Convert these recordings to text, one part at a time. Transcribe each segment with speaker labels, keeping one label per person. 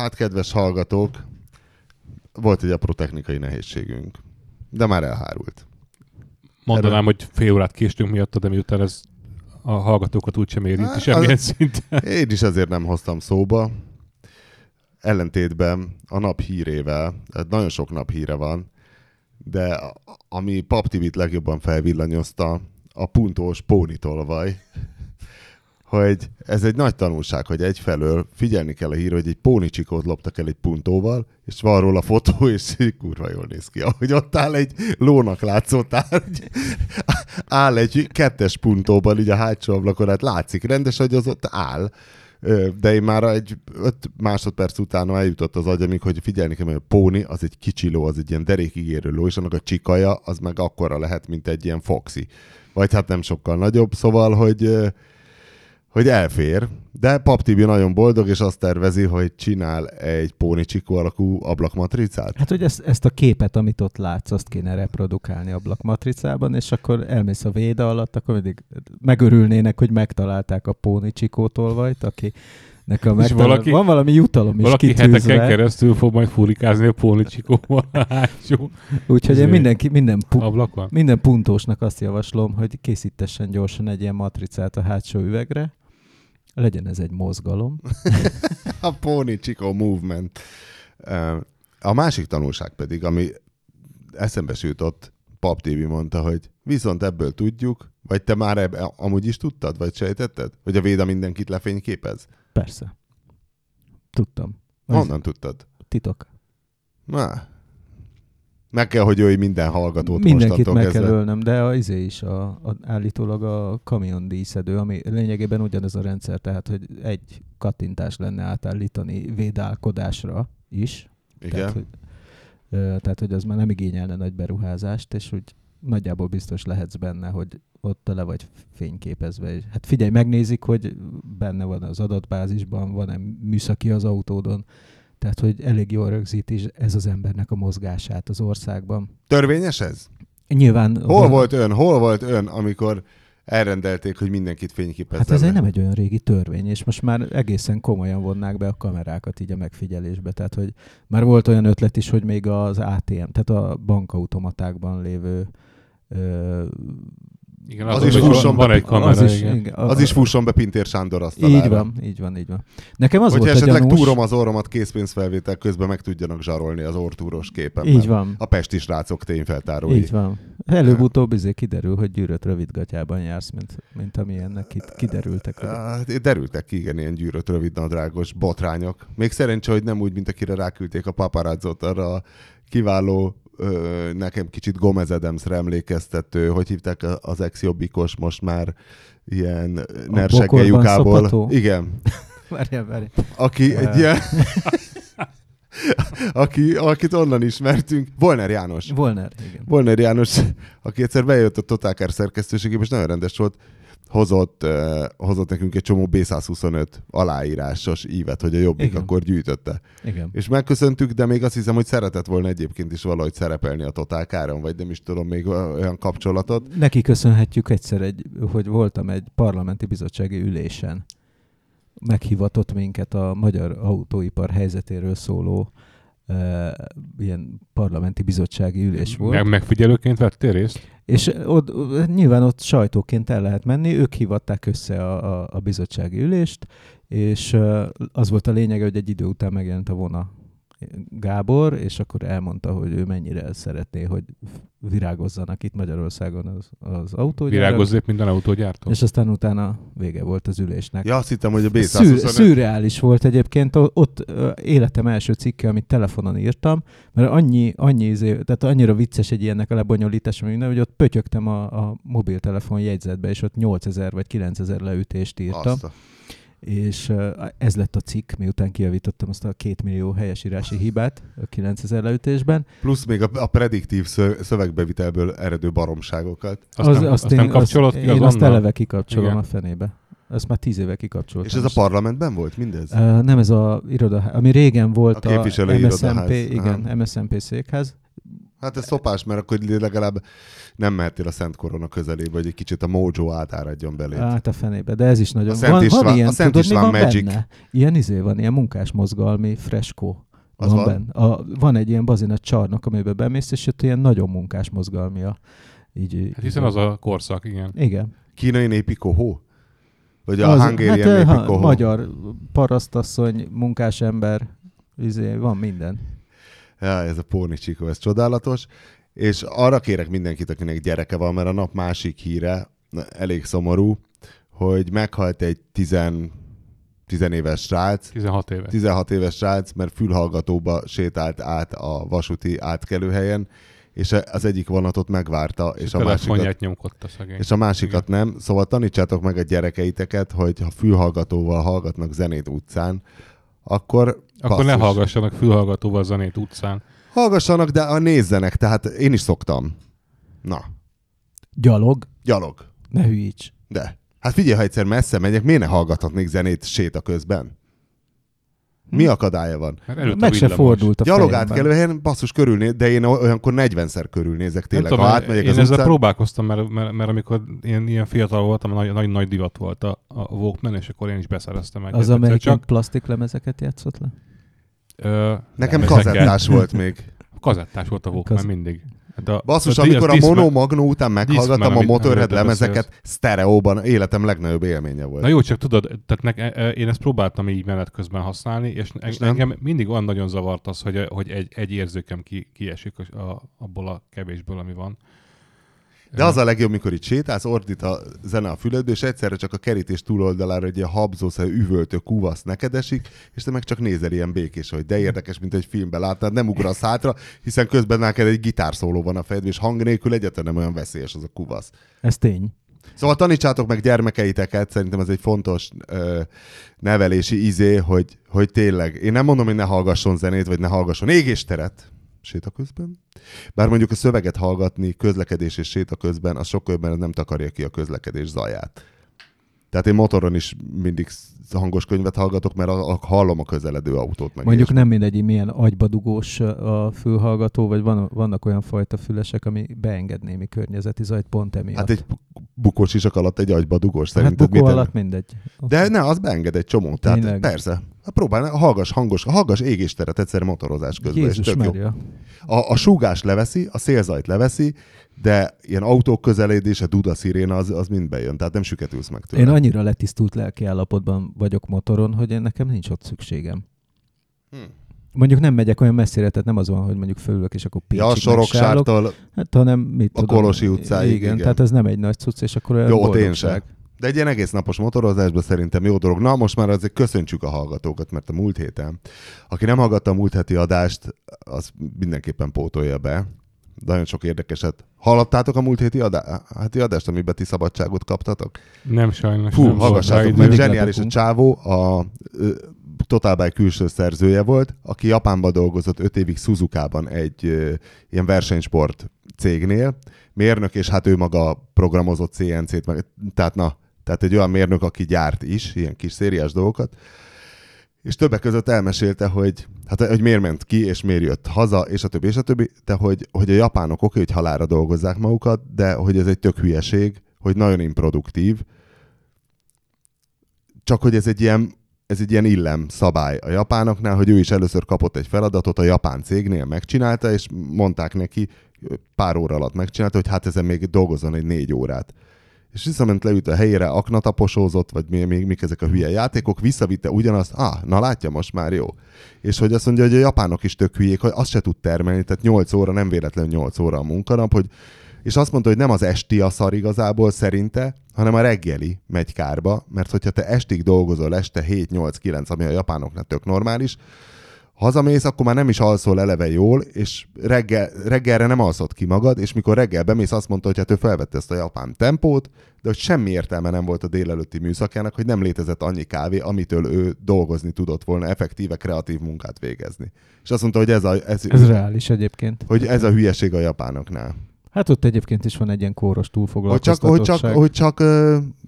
Speaker 1: Hát, kedves hallgatók, volt egy apró technikai nehézségünk, de már elhárult.
Speaker 2: Mondanám, Erről... hogy fél órát késtünk miatt, de miután ez a hallgatókat úgysem érinti hát, semmilyen szinten.
Speaker 1: Én is ezért nem hoztam szóba. Ellentétben a nap hírével, hát nagyon sok nap híre van, de ami Pap legjobban felvillanyozta, a puntós pónitolvaj hogy ez egy nagy tanulság, hogy egyfelől figyelni kell a hír, hogy egy pónicsikót loptak el egy puntóval, és van róla fotó, és kurva jól néz ki. Ahogy ott áll egy lónak látszó tárgy, áll egy kettes puntóban, így a hátsó ablakon, hát látszik rendes, hogy az ott áll. De én már egy öt másodperc után eljutott az agyamig, hogy figyelni kell, hogy a póni az egy kicsi ló, az egy ilyen derékigérő ló, és annak a csikaja az meg akkora lehet, mint egy ilyen foxi. Vagy hát nem sokkal nagyobb, szóval, hogy hogy elfér, de Pap Tibi nagyon boldog, és azt tervezi, hogy csinál egy pónicsikó alakú ablakmatricát.
Speaker 3: Hát, hogy ezt, ezt a képet, amit ott látsz, azt kéne reprodukálni ablakmatricában, és akkor elmész a véda alatt, akkor mindig megörülnének, hogy megtalálták a pónicsikótolvajt, aki Nekem meg valaki, van valami jutalom is
Speaker 2: valaki
Speaker 3: kitűzve. heteken
Speaker 2: keresztül fog majd furikázni a hátsó.
Speaker 3: Úgyhogy én mindenki, minden, pu- minden puntósnak azt javaslom, hogy készítessen gyorsan egy ilyen matricát a hátsó üvegre, legyen ez egy mozgalom.
Speaker 1: a Pony Chico Movement. A másik tanulság pedig, ami eszembe jutott, Pap TV mondta, hogy viszont ebből tudjuk, vagy te már ebbe, amúgy is tudtad, vagy sejtetted, hogy a Véda mindenkit lefényképez?
Speaker 3: Persze. Tudtam.
Speaker 1: Honnan tudtad?
Speaker 3: Titok.
Speaker 1: Na, meg kell, hogy ő minden hallgatót
Speaker 3: Mindenkit meg
Speaker 1: kezdve.
Speaker 3: kell ölnöm, de a, izé is a, a, állítólag a kamion díszedő, ami lényegében ugyanez a rendszer, tehát hogy egy kattintás lenne átállítani védálkodásra is.
Speaker 1: Igen. Tehát,
Speaker 3: hogy, tehát, hogy az már nem igényelne nagy beruházást, és úgy nagyjából biztos lehetsz benne, hogy ott le vagy fényképezve. Hát figyelj, megnézik, hogy benne van az adatbázisban, van-e műszaki az autódon, tehát, hogy elég jól rögzít is ez az embernek a mozgását az országban.
Speaker 1: Törvényes ez?
Speaker 3: Nyilván.
Speaker 1: Hol van... volt ön, hol volt ön, amikor elrendelték, hogy mindenkit fényképezzenek?
Speaker 3: Hát ez egy nem egy olyan régi törvény, és most már egészen komolyan vonnák be a kamerákat így a megfigyelésbe. Tehát, hogy már volt olyan ötlet is, hogy még az ATM, tehát a bankautomatákban lévő ö,
Speaker 1: igen, az, az is fusson van, be, egy kamera, az is, igen. igen. Az is fusson be Pintér Sándor asztalára.
Speaker 3: Így van, így van, így van. Nekem az
Speaker 1: Hogyha
Speaker 3: volt
Speaker 1: esetleg
Speaker 3: gyanús...
Speaker 1: túrom az orromat készpénzfelvétel közben meg tudjanak zsarolni az ortúros képen.
Speaker 3: Így van.
Speaker 1: A pesti srácok tényfeltárói.
Speaker 3: Így van. Előbb-utóbb izé kiderül, hogy gyűrött rövidgatjában jársz, mint, mint amilyennek itt kiderültek.
Speaker 1: Hát, derültek ki, igen, ilyen gyűrött rövidnadrágos botrányok. Még szerencsé, hogy nem úgy, mint akire ráküldték a paparazzot arra a kiváló ö, nekem kicsit Gomez Adamsre emlékeztető, hogy hívták az ex-jobbikos most már ilyen nerseggejukából. Igen.
Speaker 3: várjál, várjál.
Speaker 1: Aki egy ilyen... aki, akit onnan ismertünk, Volner János.
Speaker 3: Volner, igen.
Speaker 1: Volner János, aki egyszer bejött a Totálkár szerkesztőségébe, és nagyon rendes volt, hozott, uh, hozott nekünk egy csomó B125 aláírásos ívet, hogy a Jobbik Igen. akkor gyűjtötte.
Speaker 3: Igen.
Speaker 1: És megköszöntük, de még azt hiszem, hogy szeretett volna egyébként is valahogy szerepelni a Totálkáron, vagy nem is tudom még olyan kapcsolatot.
Speaker 3: Neki köszönhetjük egyszer, egy, hogy voltam egy parlamenti bizottsági ülésen. Meghívatott minket a magyar autóipar helyzetéről szóló uh, ilyen parlamenti bizottsági ülés volt.
Speaker 2: Meg megfigyelőként vettél részt?
Speaker 3: És ott, nyilván ott sajtóként el lehet menni, ők hivatták össze a, a, a bizottsági ülést, és az volt a lényege, hogy egy idő után megjelent a vona Gábor, és akkor elmondta, hogy ő mennyire szeretné, hogy virágozzanak itt Magyarországon az, az autógyárak.
Speaker 2: Virágozzék minden autógyártó.
Speaker 3: És aztán utána vége volt az ülésnek.
Speaker 1: Ja, azt hittem, hogy a b
Speaker 3: Szür, Szürreális volt egyébként. Ott életem első cikke, amit telefonon írtam, mert annyi, annyi izé, tehát annyira vicces egy ilyennek a lebonyolítása, minden, hogy ott pötyögtem a, a mobiltelefon jegyzetbe, és ott 8000 vagy 9000 leütést írtam. Azt a és ez lett a cikk, miután kijavítottam azt a két millió helyesírási hibát a 9000 leütésben.
Speaker 1: Plusz még a, a prediktív szövegbevitelből eredő baromságokat.
Speaker 2: Azt, az, nem, azt, azt én, nem kapcsolod
Speaker 3: azt, ki Én azt eleve kikapcsolom Igen. a fenébe. Ezt már tíz éve kikapcsoltam.
Speaker 1: És ez a parlamentben volt mindez?
Speaker 3: Uh, nem, ez a iroda, ami régen volt a, a MSZMP, igen, Aha. MSZMP székház.
Speaker 1: Hát ez szopás, mert akkor legalább nem mehetél a Szent Korona közelébe, hogy egy kicsit a mojo átáradjon belé.
Speaker 3: Hát a fenébe, de ez is nagyon...
Speaker 1: A Szent
Speaker 3: van,
Speaker 1: István-
Speaker 3: van ilyen,
Speaker 1: a Szent
Speaker 3: tudod, mi
Speaker 1: István
Speaker 3: van
Speaker 1: Magic.
Speaker 3: benne? Ilyen izé van, ilyen munkásmozgalmi freskó.
Speaker 1: Az
Speaker 3: van,
Speaker 1: van?
Speaker 3: Benne. A, van egy ilyen bazinat csarnok, amiben bemész, és ott ilyen nagyon munkás mozgalmi a... Így,
Speaker 2: Hát hiszen az a korszak, igen.
Speaker 3: Igen.
Speaker 1: Kínai népi kohó? Vagy a
Speaker 3: Az-
Speaker 1: Hungarian
Speaker 3: hát, ha,
Speaker 1: kohó?
Speaker 3: magyar parasztasszony, munkásember, izé, van minden.
Speaker 1: Ja, ez a Póni Csikó, ez csodálatos. És arra kérek mindenkit, akinek gyereke van, mert a nap másik híre na, elég szomorú, hogy meghalt egy 10, 10 éves srác,
Speaker 2: 16 éve.
Speaker 1: 16 éves srác, mert fülhallgatóba sétált át a vasúti átkelőhelyen, és az egyik vonatot megvárta, és a, másikat,
Speaker 2: nyomkodta szegény.
Speaker 1: és a másikat nem. Szóval tanítsátok meg a gyerekeiteket, hogy ha fülhallgatóval hallgatnak zenét utcán, akkor
Speaker 2: Akkor ne
Speaker 1: basszus,
Speaker 2: hallgassanak fülhallgatóval zenét utcán.
Speaker 1: Hallgassanak, de a nézzenek, tehát én is szoktam. Na,
Speaker 3: Gyalog,
Speaker 1: gyalog.
Speaker 3: ne hülyíts.
Speaker 1: De. Hát figyelj, ha egyszer messze megyek, miért ne hallgathatnék zenét séta közben? Mi akadálya van?
Speaker 2: Hát előtt
Speaker 3: Meg
Speaker 2: a
Speaker 3: se fordult a
Speaker 1: Gyalog átkelőhelyen basszus körülné, de én olyankor 40-szer körülnézek tényleg.
Speaker 2: tudom,
Speaker 1: ha
Speaker 2: én-
Speaker 1: átmegyek
Speaker 2: én
Speaker 1: az
Speaker 2: ezzel
Speaker 1: utcán,
Speaker 2: próbálkoztam, mert, mert, mert amikor ilyen, ilyen fiatal voltam, nagy, nagy, nagy divat volt a, a Walkman, és akkor én is beszereztem egyet.
Speaker 3: Az amerikai
Speaker 2: csak,
Speaker 3: plastiklemezeket játszott le?
Speaker 2: ö,
Speaker 1: nekem kazettás volt még.
Speaker 2: Kazettás volt a Walkman
Speaker 3: Kaz-
Speaker 2: mindig. De a,
Speaker 1: Basszus,
Speaker 2: a,
Speaker 1: amikor a Mono Magnó után meghallgattam a Motorhead lemezeket, sztereóban életem legnagyobb élménye volt.
Speaker 2: Na jó, csak tudod, tehát nek, e- e- én ezt próbáltam így menet közben használni, és,
Speaker 1: És nem?
Speaker 2: engem mindig olyan nagyon zavart az, hogy, hogy egy, egy érzékem ki, kiesik a, a, abból a kevésből, ami van.
Speaker 1: De az a legjobb, mikor itt sétálsz, ordít a zene a füledbe, és egyszerre csak a kerítés túloldalára egy ilyen habzószerű üvöltő kuvasz neked esik, és te meg csak nézel ilyen békés, hogy de érdekes, mint egy filmben láttad, nem ugrasz hátra, hiszen közben neked egy gitárszóló van a fejedben, és hang nélkül egyáltalán nem olyan veszélyes az a kuvasz.
Speaker 3: Ez tény.
Speaker 1: Szóval tanítsátok meg gyermekeiteket, szerintem ez egy fontos ö, nevelési izé, hogy, hogy tényleg, én nem mondom, hogy ne hallgasson zenét, vagy ne hallgasson égésteret séta közben. Bár mondjuk a szöveget hallgatni közlekedés és séta közben, az sokkal jobban nem takarja ki a közlekedés zaját. Tehát én motoron is mindig hangos könyvet hallgatok, mert a, a, hallom a közeledő autót. Meg
Speaker 3: Mondjuk nem mindegy, milyen agybadugós a fülhallgató, vagy van, vannak olyan fajta fülesek, ami beenged némi környezeti zajt pont emiatt.
Speaker 1: Hát egy bukós isak alatt egy agyba dugós,
Speaker 3: hát bukó alatt mindegy.
Speaker 1: De ne, az beenged egy csomó. Tehát
Speaker 3: Tényleg?
Speaker 1: persze. Hát próbálj, hallgass hangos, hallgass égésteret egyszer motorozás közben,
Speaker 3: Jézus
Speaker 1: és tök jó. A, a súgás leveszi, a szélzajt leveszi, de ilyen autók közeledése, duda, sziréna, az, az mind bejön, tehát nem süketülsz meg tőle.
Speaker 3: Én annyira letisztult lelki állapotban vagyok motoron, hogy én nekem nincs ott szükségem.
Speaker 1: Hm.
Speaker 3: Mondjuk nem megyek olyan messzire, tehát nem az van, hogy mondjuk fölülök, és akkor
Speaker 1: Ja, a
Speaker 3: Pécsig
Speaker 1: Sorokságtól,
Speaker 3: hát, hanem mit
Speaker 1: a
Speaker 3: tudom.
Speaker 1: Kolosi utcáig,
Speaker 3: Igen,
Speaker 1: igen.
Speaker 3: tehát ez nem egy nagy cucc, és akkor olyan
Speaker 1: jó, ott én
Speaker 3: boldogság.
Speaker 1: sem. De egy ilyen egész napos motorozásban szerintem jó dolog. Na, most már azért köszöntsük a hallgatókat, mert a múlt héten, aki nem hallgatta a múlt heti adást, az mindenképpen pótolja be. De nagyon sok érdekeset. Hallottátok a múlt héti adá- heti adást, amiben ti szabadságot kaptatok?
Speaker 2: Nem sajnos.
Speaker 1: Fú,
Speaker 2: nem
Speaker 1: hallgassátok
Speaker 3: Mindig
Speaker 1: zseniális a csávó, a ö, Total Bike külső szerzője volt, aki Japánban dolgozott öt évig Suzuka-ban egy ö, ilyen versenysport cégnél, mérnök, és hát ő maga programozott CNC-t, meg, tehát na, tehát egy olyan mérnök, aki gyárt is, ilyen kis szériás dolgokat, és többek között elmesélte, hogy, hát, hogy miért ment ki, és miért jött haza, és a többi, és a többi, de hogy, hogy a japánok oké, hogy halára dolgozzák magukat, de hogy ez egy tök hülyeség, hogy nagyon improduktív, csak hogy ez egy ilyen ez egy ilyen illem szabály a japánoknál, hogy ő is először kapott egy feladatot a japán cégnél, megcsinálta, és mondták neki, pár óra alatt megcsinálta, hogy hát ezen még dolgozzon egy négy órát. És visszament leült a helyére, aknataposózott, vagy még, még mik ezek a hülye játékok, visszavitte ugyanazt, ah, na látja, most már jó. És hogy azt mondja, hogy a japánok is tök hülyék, hogy azt se tud termelni, tehát 8 óra, nem véletlenül 8 óra a munkanap, hogy és azt mondta, hogy nem az esti a szar igazából szerinte, hanem a reggeli megy kárba, mert hogyha te estig dolgozol este 7-8-9, ami a japánoknál tök normális, hazamész, akkor már nem is alszol eleve jól, és reggel, reggelre nem alszod ki magad, és mikor reggel bemész, azt mondta, hogy hát ő felvette ezt a japán tempót, de hogy semmi értelme nem volt a délelőtti műszakának, hogy nem létezett annyi kávé, amitől ő dolgozni tudott volna, effektíve kreatív munkát végezni. És azt mondta, hogy ez a, ez,
Speaker 3: Ez reális egyébként.
Speaker 1: hogy ez a hülyeség a japánoknál.
Speaker 3: Hát ott egyébként is van egy ilyen kóros
Speaker 1: Hogy csak, hogy
Speaker 3: túlfoglalkoztatottság.
Speaker 1: csak, hogy csak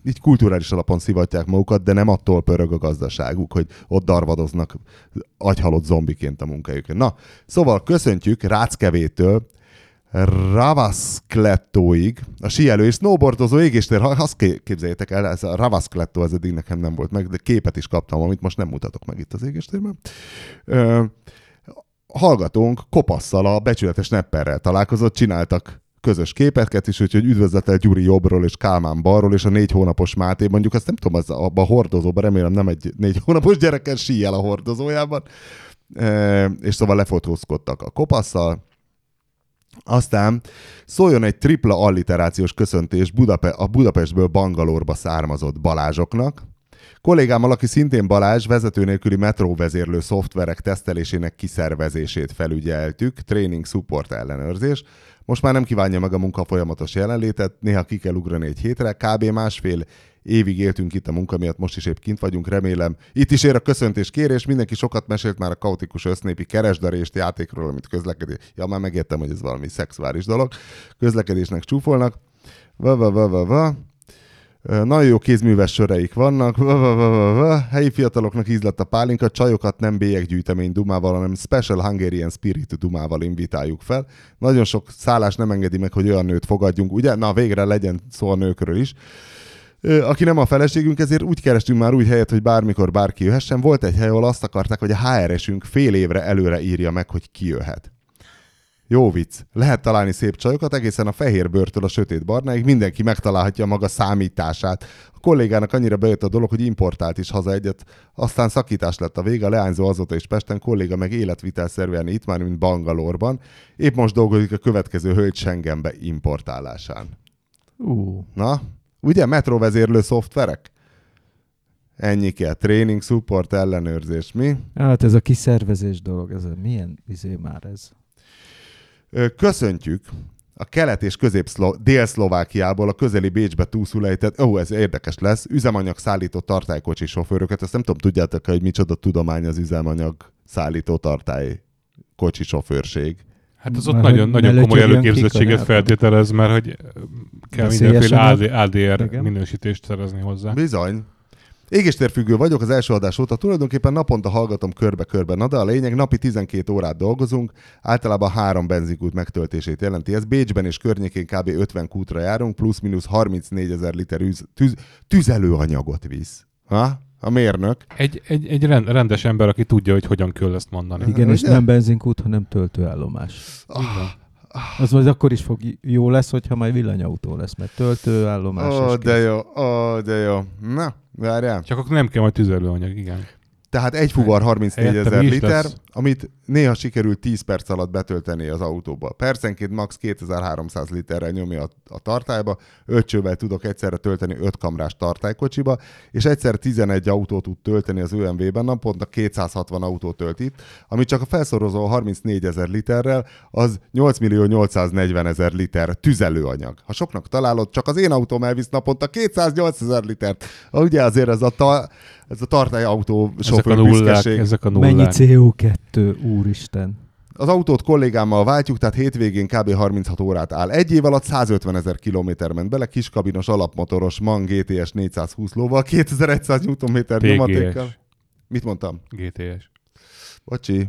Speaker 1: így kulturális alapon szivatják magukat, de nem attól pörög a gazdaságuk, hogy ott darvadoznak agyhalott zombiként a munkájukon. Na, szóval köszöntjük Ráckevétől Ravasclettóig, a síelő és snowboardozó égéstér, ha azt képzeljétek el, ez a Ravasclettó ez eddig nekem nem volt meg, de képet is kaptam, amit most nem mutatok meg itt az égéstérben. Ö, hallgatónk kopasszal a becsületes nepperrel találkozott, csináltak közös képetket is, úgyhogy üdvözletel Gyuri jobbról és Kálmán balról, és a négy hónapos Máté, mondjuk azt nem tudom, az abban a hordozóban, remélem nem egy négy hónapos gyereken síjel a hordozójában, e, és szóval lefotózkodtak a kopasszal, aztán szóljon egy tripla alliterációs köszöntés Budape- a Budapestből Bangalorba származott Balázsoknak. Kollégámmal, aki szintén Balázs, vezető nélküli metróvezérlő szoftverek tesztelésének kiszervezését felügyeltük, training support ellenőrzés. Most már nem kívánja meg a munka folyamatos jelenlétet, néha ki kell ugrani egy hétre, kb. másfél évig éltünk itt a munka miatt, most is épp kint vagyunk, remélem. Itt is ér a köszöntés kérés, mindenki sokat mesélt már a kaotikus össznépi keresdarést játékról, amit közlekedés. Ja, már megértem, hogy ez valami szexuális dolog. Közlekedésnek csúfolnak. Va, va, va, va, va. Nagyon jó kézműves söreik vannak. Va, va, va, va, va. Helyi fiataloknak ízlett a pálinka, csajokat nem bélyeggyűjtemény dumával, hanem Special Hungarian Spirit dumával invitáljuk fel. Nagyon sok szállás nem engedi meg, hogy olyan nőt fogadjunk, ugye? Na, végre legyen szó a nőkről is aki nem a feleségünk, ezért úgy kerestünk már új helyet, hogy bármikor bárki jöhessen. Volt egy hely, ahol azt akarták, hogy a HRS-ünk fél évre előre írja meg, hogy ki jöhet. Jó vicc. Lehet találni szép csajokat egészen a fehér bőrtől a sötét barnáig, mindenki megtalálhatja maga számítását. A kollégának annyira bejött a dolog, hogy importált is haza egyet, aztán szakítás lett a vége, a leányzó azóta is Pesten, kolléga meg életvitelszerűen itt már, mint Bangalorban. Épp most dolgozik a következő hölgy Schengenbe importálásán.
Speaker 3: Uh.
Speaker 1: Na, Ugye metrovezérlő szoftverek? Ennyi kell. Training, support, ellenőrzés. Mi?
Speaker 3: Hát ez a kiszervezés dolog, ez a, milyen izé már ez?
Speaker 1: Köszöntjük a kelet- és közép dél-szlovákiából a közeli Bécsbe túlszulejtett, ó, oh, ez érdekes lesz, üzemanyag szállító tartálykocsi sofőröket. Ezt nem tudom, tudjátok hogy micsoda tudomány az üzemanyag szállító tartály kocsi sofőrség.
Speaker 2: Hát az ott mert nagyon, nagyon komoly előképzettséget feltételez, mert hogy kell mindenféle AD, ADR Igen. minősítést szerezni hozzá.
Speaker 1: Bizony. Égéstérfüggő vagyok az első adás óta, tulajdonképpen naponta hallgatom körbe-körbe. Na de a lényeg, napi 12 órát dolgozunk, általában három benzinkút megtöltését jelenti. Ez Bécsben és környékén kb. 50 kútra járunk, plusz-minusz 34 ezer liter üz, tüz, tüzelőanyagot visz. Ha? a mérnök.
Speaker 2: Egy, egy, egy rendes ember, aki tudja, hogy hogyan kell ezt mondani.
Speaker 3: Igen, és nem benzinkút, hanem töltőállomás. Ah, az majd akkor is fog jó lesz, hogyha majd villanyautó lesz, mert töltőállomás.
Speaker 1: Ó, oh, de jó, ó, oh, de jó. Na, várjál.
Speaker 2: Csak akkor nem kell majd tüzelőanyag, igen.
Speaker 1: Tehát egy fuvar 34 ezer liter, lesz. amit néha sikerült 10 perc alatt betölteni az autóba. Percenként max 2300 literrel nyomja a, a tartályba, öt tudok egyszerre tölteni 5 kamrás tartálykocsiba, és egyszer 11 autót tud tölteni az ÖMV-ben, naponta 260 autó tölt itt, ami csak a felszorozó 34 ezer literrel, az 8 millió 840 ezer liter tüzelőanyag. Ha soknak találod, csak az én autóm elvisz naponta 208 ezer litert. Ugye azért ez a ta- ez a tartály autó sofőr ezek a nullák,
Speaker 2: ezek a nullák.
Speaker 3: Mennyi CO2, úristen.
Speaker 1: Az autót kollégámmal váltjuk, tehát hétvégén kb. 36 órát áll. Egy év alatt 150 ezer kilométer ment bele, kiskabinos alapmotoros MAN GTS 420 lóval, 2100 Nm nyomatékkal. Mit mondtam?
Speaker 2: GTS.
Speaker 1: Bocsi.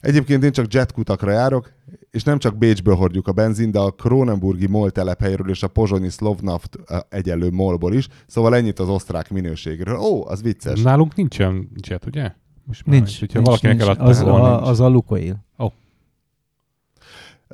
Speaker 1: Egyébként én csak jetkutakra járok, és nem csak Bécsből hordjuk a benzin, de a Kronenburgi MOL telephelyről és a pozsonyi Slovnaft egyenlő molból is, szóval ennyit az osztrák minőségről. Ó, az vicces.
Speaker 2: Nálunk nincsen jet, ugye?
Speaker 3: Most nincs, nincs, hogyha nincs, valakinek nincs. Az, a, az a Lukoil.
Speaker 2: Ó. Oh.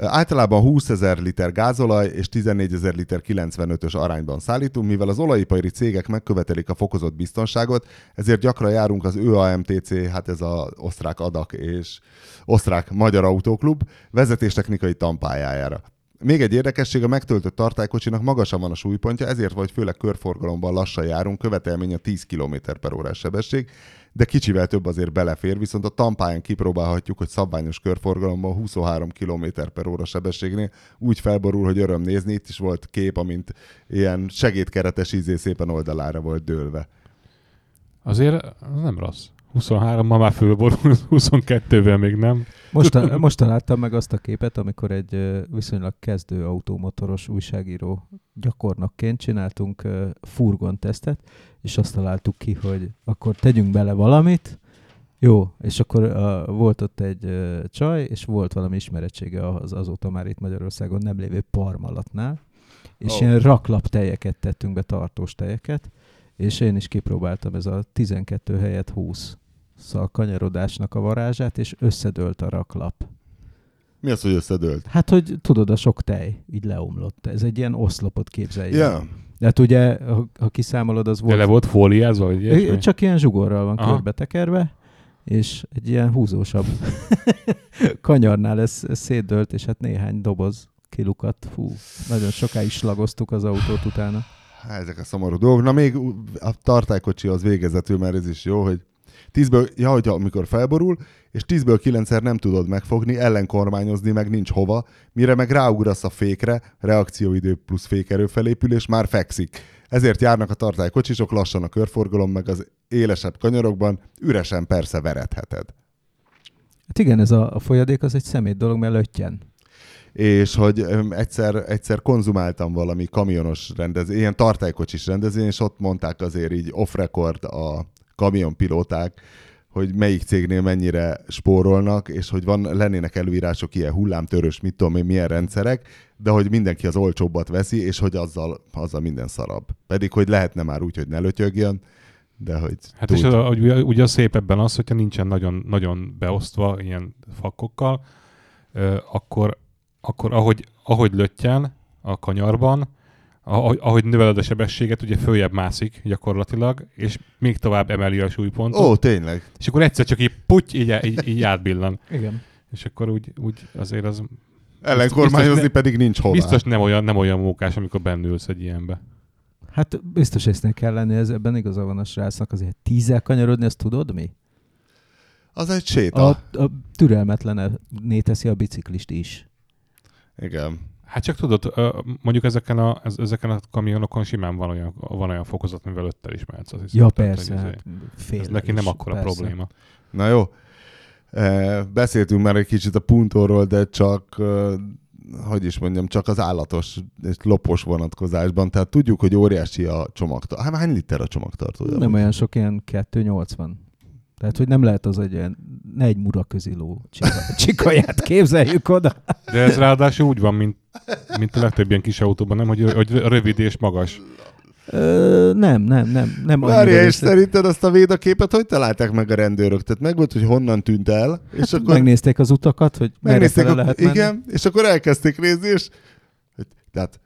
Speaker 1: Általában 20 ezer liter gázolaj és 14 ezer liter 95-ös arányban szállítunk, mivel az olajipari cégek megkövetelik a fokozott biztonságot, ezért gyakran járunk az ÖAMTC, hát ez az osztrák adak és osztrák magyar autóklub vezetéstechnikai tampájájára. Még egy érdekesség, a megtöltött tartálykocsinak magasan van a súlypontja, ezért vagy főleg körforgalomban lassan járunk, követelmény a 10 km per órás sebesség, de kicsivel több azért belefér, viszont a tampáján kipróbálhatjuk, hogy szabványos körforgalomban 23 km per óra sebességnél úgy felborul, hogy öröm nézni. Itt is volt kép, amint ilyen segédkeretes ízé szépen oldalára volt dőlve.
Speaker 2: Azért az nem rossz. 23 ma már fölborul, 22-vel még nem.
Speaker 3: Most, most találtam meg azt a képet, amikor egy viszonylag kezdő automotoros újságíró gyakornokként csináltunk furgon tesztet, és azt találtuk ki, hogy akkor tegyünk bele valamit, Jó, és akkor uh, volt ott egy uh, csaj, és volt valami ismerettsége az azóta már itt Magyarországon nem lévő parmalatnál, és oh. ilyen raklap tejeket tettünk be, tartós tejeket, és én is kipróbáltam ez a 12 helyett 20 szal kanyarodásnak a varázsát, és összedőlt a raklap.
Speaker 1: Mi az, hogy összedőlt?
Speaker 3: Hát, hogy tudod, a sok tej így leomlott. Ez egy ilyen oszlopot képzelj.
Speaker 1: Yeah.
Speaker 3: De hát ugye, ha, ha kiszámolod, az volt...
Speaker 2: De le volt fóliázva? Vagy
Speaker 3: Csak ilyen zsugorral van Aha. körbetekerve, és egy ilyen húzósabb kanyarnál ez, ez szétdőlt, és hát néhány doboz kilukat. Fú, nagyon sokáig slagoztuk az autót utána.
Speaker 1: Ezek a szomorú dolgok. Na még a tartálykocsi az végezetül, mert ez is jó, hogy tízből, ja, hogy amikor felborul, és tízből kilencszer nem tudod megfogni, ellenkormányozni meg nincs hova, mire meg ráugrasz a fékre, reakcióidő plusz fékerő felépülés, már fekszik. Ezért járnak a tartálykocsisok lassan a körforgalom, meg az élesebb kanyarokban, üresen persze veretheted.
Speaker 3: Hát igen, ez a, a folyadék az egy szemét dolog, mert löttyen
Speaker 1: és hogy egyszer, egyszer konzumáltam valami kamionos rendezvény, ilyen tartálykocsis rendezvény, és ott mondták azért így off-record a kamionpilóták, hogy melyik cégnél mennyire spórolnak, és hogy van, lennének előírások ilyen hullámtörős, mit tudom én, milyen rendszerek, de hogy mindenki az olcsóbbat veszi, és hogy azzal, azzal minden szarabb. Pedig, hogy lehetne már úgy, hogy ne lötyögjön, de hogy...
Speaker 2: Hát tud. és az, ugye, ugye a szép ebben az, hogyha nincsen nagyon, nagyon beosztva ilyen fakokkal, akkor, akkor ahogy, ahogy löttyen a kanyarban, ahogy, ahogy növeled a sebességet, ugye följebb mászik gyakorlatilag, és még tovább emeli a súlypontot.
Speaker 1: Ó, tényleg.
Speaker 2: És akkor egyszer csak így puty, így, így, így átbillan.
Speaker 3: Igen.
Speaker 2: És akkor úgy, úgy azért az...
Speaker 1: Ellenkormányozni ne, pedig nincs hol.
Speaker 2: Biztos nem olyan, nem olyan mókás, amikor bennülsz egy ilyenbe.
Speaker 3: Hát biztos észnek kell lenni, ez ebben igaza van a srácnak, azért tízzel kanyarodni, azt tudod mi?
Speaker 1: Az egy séta.
Speaker 3: A, a türelmetlen teszi a biciklist is.
Speaker 1: Igen.
Speaker 2: Hát csak tudod, mondjuk ezeken a, ezeken a kamionokon simán van olyan, van olyan fokozat, mivel öttel is mehetsz. Az
Speaker 3: ja, persze. Tehát,
Speaker 2: hát ez neki nem akkora persze. probléma.
Speaker 1: Na jó. beszéltünk már egy kicsit a puntóról, de csak hogy is mondjam, csak az állatos és lopos vonatkozásban. Tehát tudjuk, hogy óriási a csomagtartó. Hát hány liter a csomagtartó?
Speaker 3: Nem olyan sok, ilyen 280. Tehát, hogy nem lehet az egy ilyen, ne egy mura köziló csikaját képzeljük oda.
Speaker 2: De ez ráadásul úgy van, mint, mint a legtöbb ilyen kis autóban, nem? Hogy, hogy rövid és magas.
Speaker 3: Ö, nem, nem, nem. nem
Speaker 1: Várja, és szerinted azt a védaképet hogy találták meg a rendőrök? Tehát meg volt, hogy honnan tűnt el.
Speaker 3: És hát akkor megnézték az utakat, hogy megnézték a, lehet
Speaker 1: menni. Igen, és akkor elkezdték nézni, és tehát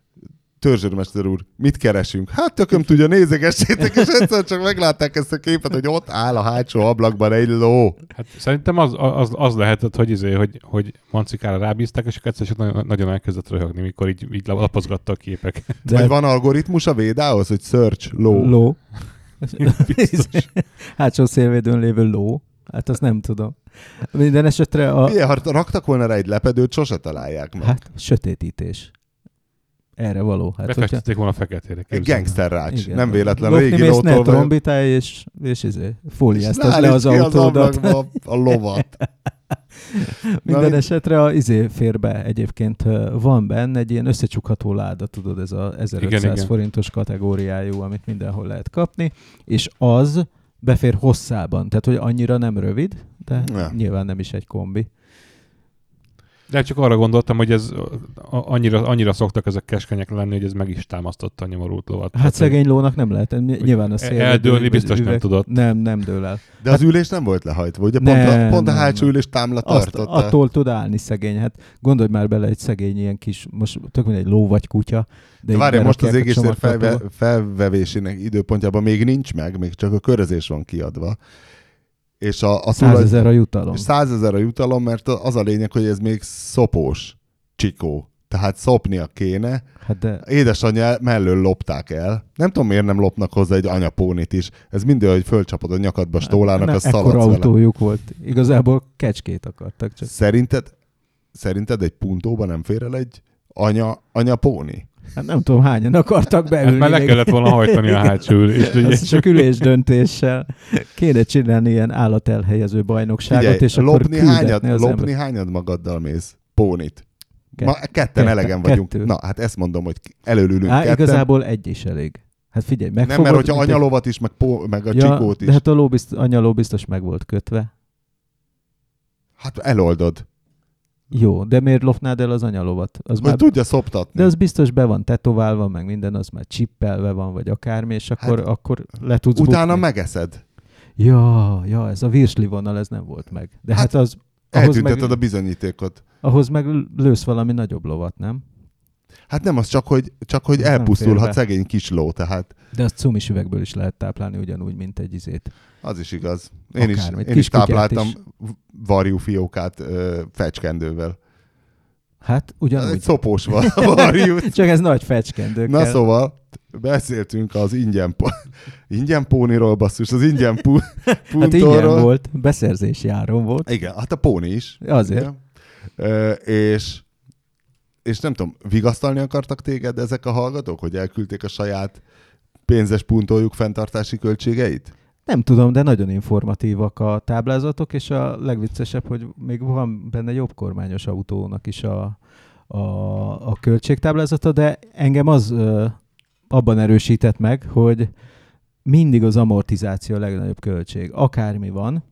Speaker 1: törzsőrmester úr, mit keresünk? Hát tököm tudja, nézegessétek, és egyszer csak meglátták ezt a képet, hogy ott áll a hátsó ablakban egy ló.
Speaker 2: Hát szerintem az, az, az lehetett, hogy, izé, hogy, hogy mancikára rábízták, és egyszer csak nagyon, nagyon elkezdett röhögni, mikor így, így lapozgatta a képek.
Speaker 1: De Vagy van algoritmus a védához, hogy search ló?
Speaker 3: Ló. Hátsó szélvédőn lévő ló. Hát azt nem tudom. Minden esetre a...
Speaker 1: Milyen, ha raktak volna rá egy lepedőt, sose találják meg.
Speaker 3: Hát, sötétítés erre való.
Speaker 2: Hát, Befektették hogyha... volna feketére.
Speaker 1: Egy gangster rács. Nem véletlen. Lopni régi
Speaker 3: mész, ne trombitálj, és, és izé, fóliáztasd le az autódat.
Speaker 1: A, a lovat.
Speaker 3: Minden Na, esetre a izé fér be egyébként van benne egy ilyen összecsukható láda, tudod, ez a 1500 igen, forintos igen. kategóriájú, amit mindenhol lehet kapni, és az befér hosszában, tehát hogy annyira nem rövid, de ja. nyilván nem is egy kombi.
Speaker 2: De csak arra gondoltam, hogy ez annyira, annyira szoktak ezek keskenyek lenni, hogy ez meg is támasztotta a nyomorult lovat.
Speaker 3: Hát szegény lónak nem lehet. Nyilván a szél.
Speaker 2: Eldőlni biztos üveg, nem tudott.
Speaker 3: Nem, nem dől el.
Speaker 1: De hát, az ülés nem volt lehajtva, ugye? Pont, nem, a, pont a hátsó ülés támla tartotta.
Speaker 3: Attól tud állni szegény. Hát gondolj már bele egy szegény ilyen kis, most tök egy ló vagy kutya.
Speaker 1: De Várj, most az égészért felve, felvevésének időpontjában még nincs meg, még csak a körözés van kiadva
Speaker 3: és a, a 100 ezer a jutalom.
Speaker 1: 100 ezer a jutalom, mert az a lényeg, hogy ez még szopós csikó. Tehát szopnia kéne. Hát de... Édesanyja mellől lopták el. Nem tudom, miért nem lopnak hozzá egy anyapónit is. Ez mindig, hogy fölcsapod a nyakadba, stólának, hát, a szaladsz
Speaker 3: autójuk volt. Igazából kecskét akartak csak.
Speaker 1: Szerinted, szerinted egy puntóban nem fér el egy anya, anyapóni?
Speaker 3: Hát nem tudom, hányan akartak beülni. Hát
Speaker 2: már le kellett volna hajtani a hátsó ülést.
Speaker 3: csak ülés döntéssel. Kéne csinálni ilyen állatelhelyező bajnokságot, Figyelj, és lopni akkor hányad, az
Speaker 1: Lopni ember. hányad magaddal mész? Pónit. Kett, Ma ketten ketten elegen vagyunk. Kettő. Na, hát ezt mondom, hogy előülünk Á,
Speaker 3: ketten. Igazából egy is elég. Hát figyelj, megfogod...
Speaker 1: Nem, mert hogyha anyalovat is, meg, pó, meg a ja, csikót is.
Speaker 3: De hát a ló bizt, anyaló biztos meg volt kötve.
Speaker 1: Hát eloldod.
Speaker 3: Jó, de miért lopnád el az anyalovat? Az
Speaker 1: Hogy tudja szoptatni.
Speaker 3: de az biztos be van tetoválva, meg minden, az már csippelve van, vagy akármi, és akkor,
Speaker 1: Hát,
Speaker 3: akkor le tudsz
Speaker 1: Utána
Speaker 3: bukni.
Speaker 1: megeszed.
Speaker 3: Ja, ja, ez a virsli vonal, ez nem volt meg. De hát,
Speaker 1: Hát,
Speaker 3: az,
Speaker 1: Eltünteted
Speaker 3: meg,
Speaker 1: a bizonyítékot.
Speaker 3: ahhoz meg lősz valami nagyobb lovat, nem?
Speaker 1: Hát nem az csak, hogy, csak hogy elpusztulhat szegény kis ló, tehát
Speaker 3: De azt cumis üvegből is lehet táplálni ugyanúgy, mint egy izét.
Speaker 1: az is igaz. Én is,
Speaker 3: Akármit.
Speaker 1: én is tápláltam
Speaker 3: is.
Speaker 1: varjú fiókát ö, fecskendővel.
Speaker 3: Hát ugyanúgy.
Speaker 1: egy szopós var- varjú.
Speaker 3: Csak ez nagy fecskendő
Speaker 1: Na szóval, beszéltünk az ingyen, po- ingyen póniról, basszus, az ingyen pu-
Speaker 3: Hát ingyen volt, beszerzési áron volt.
Speaker 1: Igen, hát a póni is.
Speaker 3: Azért.
Speaker 1: Igen. Ö, és, és nem tudom, vigasztalni akartak téged ezek a hallgatók, hogy elküldték a saját pénzes puntójuk fenntartási költségeit?
Speaker 3: Nem tudom, de nagyon informatívak a táblázatok, és a legviccesebb, hogy még van benne jobb kormányos autónak is a, a, a költségtáblázata, de engem az ö, abban erősített meg, hogy mindig az amortizáció a legnagyobb költség. Akármi van,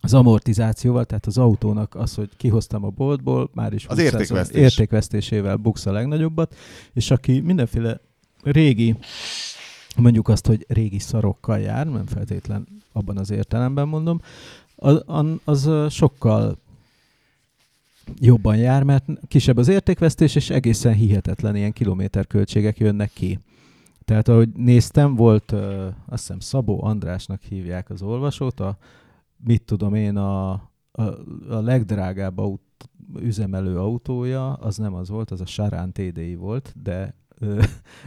Speaker 3: az amortizációval, tehát az autónak az, hogy kihoztam a boltból, már is
Speaker 1: Az
Speaker 3: 20
Speaker 1: értékvesztés.
Speaker 3: értékvesztésével buksz a legnagyobbat, és aki mindenféle régi, mondjuk azt, hogy régi szarokkal jár, nem feltétlen abban az értelemben mondom, az, az sokkal jobban jár, mert kisebb az értékvesztés, és egészen hihetetlen ilyen kilométerköltségek jönnek ki. Tehát ahogy néztem, volt, azt hiszem Szabó Andrásnak hívják az olvasót, a, mit tudom én, a, a, a legdrágább aut, üzemelő autója, az nem az volt, az a Sarán TDI volt, de ő,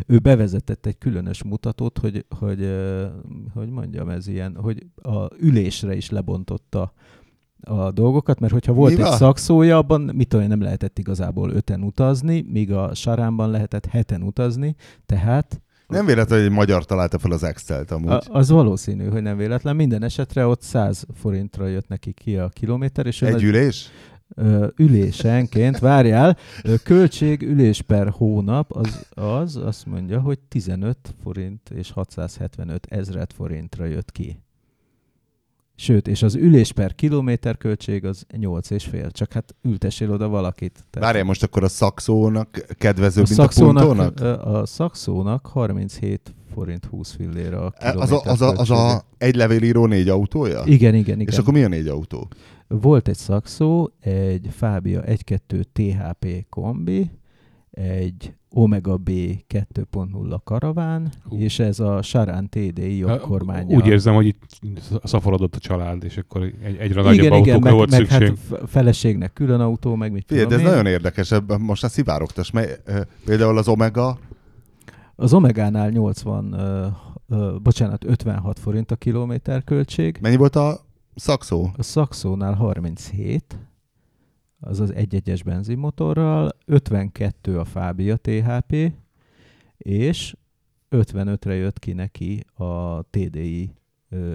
Speaker 3: ő bevezetett egy különös mutatót, hogy, hogy, ö, hogy mondjam, ez ilyen, hogy a ülésre is lebontotta a dolgokat, mert hogyha volt
Speaker 1: Mi
Speaker 3: egy szakszója, abban mit én, nem lehetett igazából öten utazni, míg a Saránban lehetett heten utazni, tehát
Speaker 1: Nem véletlen, hogy egy magyar találta fel az Excel-t amúgy.
Speaker 3: a, az valószínű, hogy nem véletlen. Minden esetre ott 100 forintra jött neki ki a kilométer, és
Speaker 1: Egy
Speaker 3: nagy-
Speaker 1: ülés?
Speaker 3: ülésenként, várjál, költség ülés per hónap, az, az azt mondja, hogy 15 forint és 675 ezret forintra jött ki. Sőt, és az ülés per kilométer költség az 8 és fél. Csak hát ültessél oda valakit. Tehát
Speaker 1: Várjál, most akkor a szakszónak kedvező,
Speaker 3: a
Speaker 1: mint a puntónak?
Speaker 3: szakszónak, a szakszónak 37 forint 20 fillére a
Speaker 1: E, Az a, az, a, az a egy levélíró négy autója?
Speaker 3: Igen, igen, igen.
Speaker 1: És akkor mi a négy autó?
Speaker 3: Volt egy szakszó, egy Fábia 1.2 THP kombi, egy Omega B 2.0 karaván,
Speaker 2: Hú.
Speaker 3: és ez a Sarán TDI jobb kormánya.
Speaker 2: Úgy érzem, hogy itt szaforodott a család, és akkor egy, egyre nagyobb
Speaker 3: igen, igen,
Speaker 2: autókra
Speaker 3: meg,
Speaker 2: volt
Speaker 3: meg
Speaker 2: szükség.
Speaker 3: hát feleségnek külön autó, meg mit
Speaker 1: Figyelj, de
Speaker 3: tudom
Speaker 1: ez
Speaker 3: én.
Speaker 1: nagyon érdekes, ebben most a szivárogtas, mert például az Omega,
Speaker 3: Az Omegánál 80, ö, ö, bocsánat, 56 forint a kilométer költség,
Speaker 1: mennyi volt a szakszó?
Speaker 3: a Saxónál 37, az az 1.1-es benzinmotorral, 52 a Fábia THP, és 55-re jött ki neki a TDI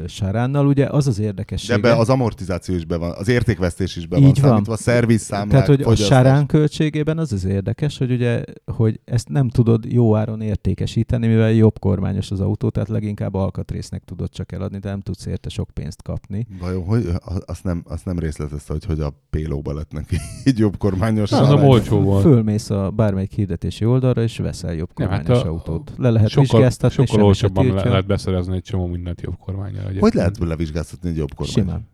Speaker 3: Saránnal. Ugye az az
Speaker 1: De
Speaker 3: érdekessége.
Speaker 1: ebbe az amortizáció is be van, az értékvesztés is be van
Speaker 3: Így van.
Speaker 1: számítva, a szervizszámlák,
Speaker 3: Tehát, hogy a
Speaker 1: fogyasztás.
Speaker 3: Sarán költségében az az érdekes, hogy ugye, hogy ezt nem tudod jó áron értékesíteni, mivel jobb kormányos az autó, tehát leginkább alkatrésznek tudod csak eladni, de nem tudsz érte sok pénzt kapni.
Speaker 1: Vajon, hogy, azt nem, azt nem részletezte, hogy hogy a pélóba lett neki így jobb kormányos.
Speaker 2: Na, az a olcsó volt.
Speaker 3: Fölmész a bármelyik hirdetési oldalra, és veszel jobb
Speaker 2: Nem, hát
Speaker 3: kormányos
Speaker 2: a-
Speaker 3: autót. Le lehet
Speaker 2: Sokkal,
Speaker 3: vizsgáztatni,
Speaker 2: sokkal olcsóbban le, lehet beszerezni egy csomó mindent jobb kormányra.
Speaker 1: Hogy lehet levizsgáztatni egy jobb kormány?
Speaker 3: Simán.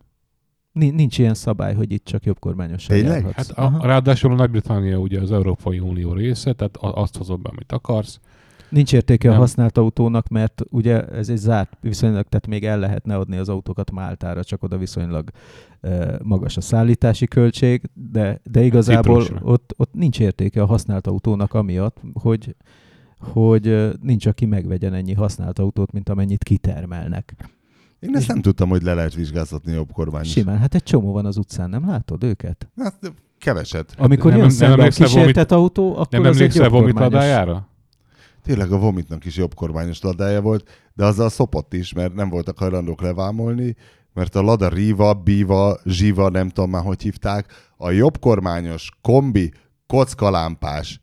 Speaker 3: Ni- Nincs ilyen szabály, hogy itt csak jobb kormányossal
Speaker 1: Tényleg?
Speaker 3: járhatsz.
Speaker 2: Hát
Speaker 3: Aha.
Speaker 2: a, ráadásul a Nagy-Britannia ugye az Európai Unió része, tehát a- azt hozod be, amit akarsz.
Speaker 3: Nincs értéke a
Speaker 2: Nem.
Speaker 3: használt autónak, mert ugye ez egy zárt viszonylag, tehát még el lehetne adni az autókat Máltára, csak oda viszonylag magas a szállítási költség, de, de igazából
Speaker 2: Ciprusra.
Speaker 3: ott, ott nincs értéke a használt autónak amiatt, hogy hogy nincs, aki megvegyen ennyi használt autót, mint amennyit kitermelnek.
Speaker 1: Én ezt nem tudtam, hogy le lehet vizsgáztatni jobb kormány.
Speaker 3: Simán, hát egy csomó van az utcán, nem látod őket?
Speaker 1: Hát keveset.
Speaker 3: Amikor
Speaker 2: nem-
Speaker 3: jön
Speaker 2: nem
Speaker 3: szembe a kísértett autó, akkor
Speaker 2: Nem emlékszel vomit ladájára?
Speaker 1: Tényleg a Vomitnak is jobb kormányos ladája volt, de azzal szopott is, mert nem voltak hajlandók levámolni, mert a Lada Riva, Biva, Zsiva, nem tudom már, hogy hívták, a jobb kormányos kombi kockalámpás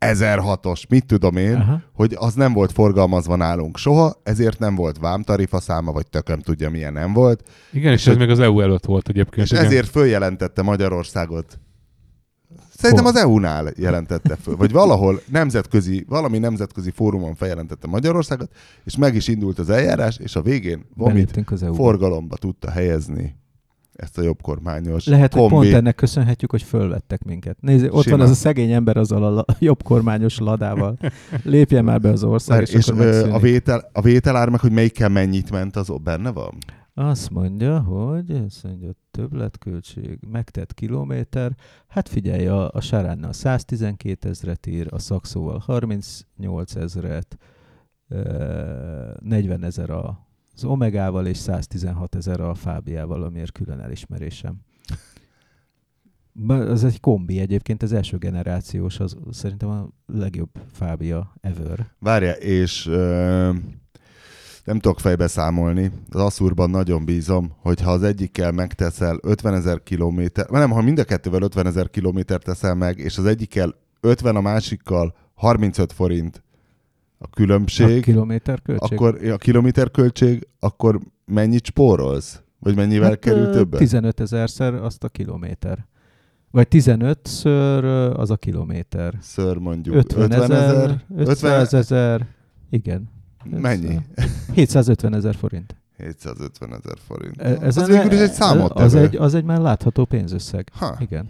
Speaker 1: 1006-os, mit tudom én,
Speaker 3: Aha.
Speaker 1: hogy az nem volt forgalmazva nálunk soha, ezért nem volt vámtarifa száma, vagy tököm tudja milyen nem volt,
Speaker 2: Igen, és,
Speaker 1: És
Speaker 2: ez
Speaker 1: hogy-
Speaker 2: még az EU előtt volt egyébként.
Speaker 1: és
Speaker 2: igen.
Speaker 1: ezért följelentette Magyarországot. Szerintem
Speaker 3: Hol?
Speaker 1: az EU-nál jelentette föl, vagy valahol nemzetközi, valami nemzetközi fórumon feljelentette Magyarországot, és meg is indult az eljárás, és a végén
Speaker 3: az EU-ba.
Speaker 1: forgalomba tudta helyezni ezt a jobbkormányos
Speaker 3: Lehet, hogy
Speaker 1: kombi.
Speaker 3: pont ennek köszönhetjük, hogy fölvettek minket. Nézd, ott
Speaker 1: Simán.
Speaker 3: van az a szegény ember azzal a la- jobb kormányos ladával. Lépjen már be az ország,
Speaker 1: Várj,
Speaker 3: és,
Speaker 1: és
Speaker 3: akkor megszűnik.
Speaker 1: a, vétel, a vételár meg, hogy melyikkel mennyit ment, az benne van?
Speaker 3: Azt mondja, hogy azt mondja, többletköltség, megtett kilométer. Hát figyelj, a, a Saránnal 112 ezret ír, a Szakszóval 38 ezret, ö, 40 ezer a- az Omegával, és 116 ezer a Fábiával, amiért külön elismerésem. Az egy kombi egyébként, az első generációs, az szerintem a legjobb Fábia ever.
Speaker 1: Várja, és ö, nem tudok fejbe számolni, az Asszurban nagyon bízom, hogy ha az egyikkel megteszel 50 ezer kilométer, vagy nem, ha mind a kettővel 50 ezer kilométer teszel meg, és az egyikkel 50 a másikkal 35 forint a
Speaker 3: A
Speaker 1: különbség,
Speaker 3: kilométer költség.
Speaker 1: akkor a kilométer költség, akkor mennyit spórolsz? Vagy mennyivel hát, kerül többet?
Speaker 3: 15 ezerszer azt a kilométer. Vagy 15-ször ö, az a kilométer.
Speaker 1: Ször mondjuk
Speaker 3: 50 ezer,
Speaker 1: 50
Speaker 3: 500 ezer, igen.
Speaker 1: Mennyi?
Speaker 3: 750 ezer forint.
Speaker 1: 750 ezer forint.
Speaker 3: E-
Speaker 1: Ez az végül is egy számot
Speaker 3: az egy, az egy már látható pénzösszeg.
Speaker 1: Ha,
Speaker 3: Igen.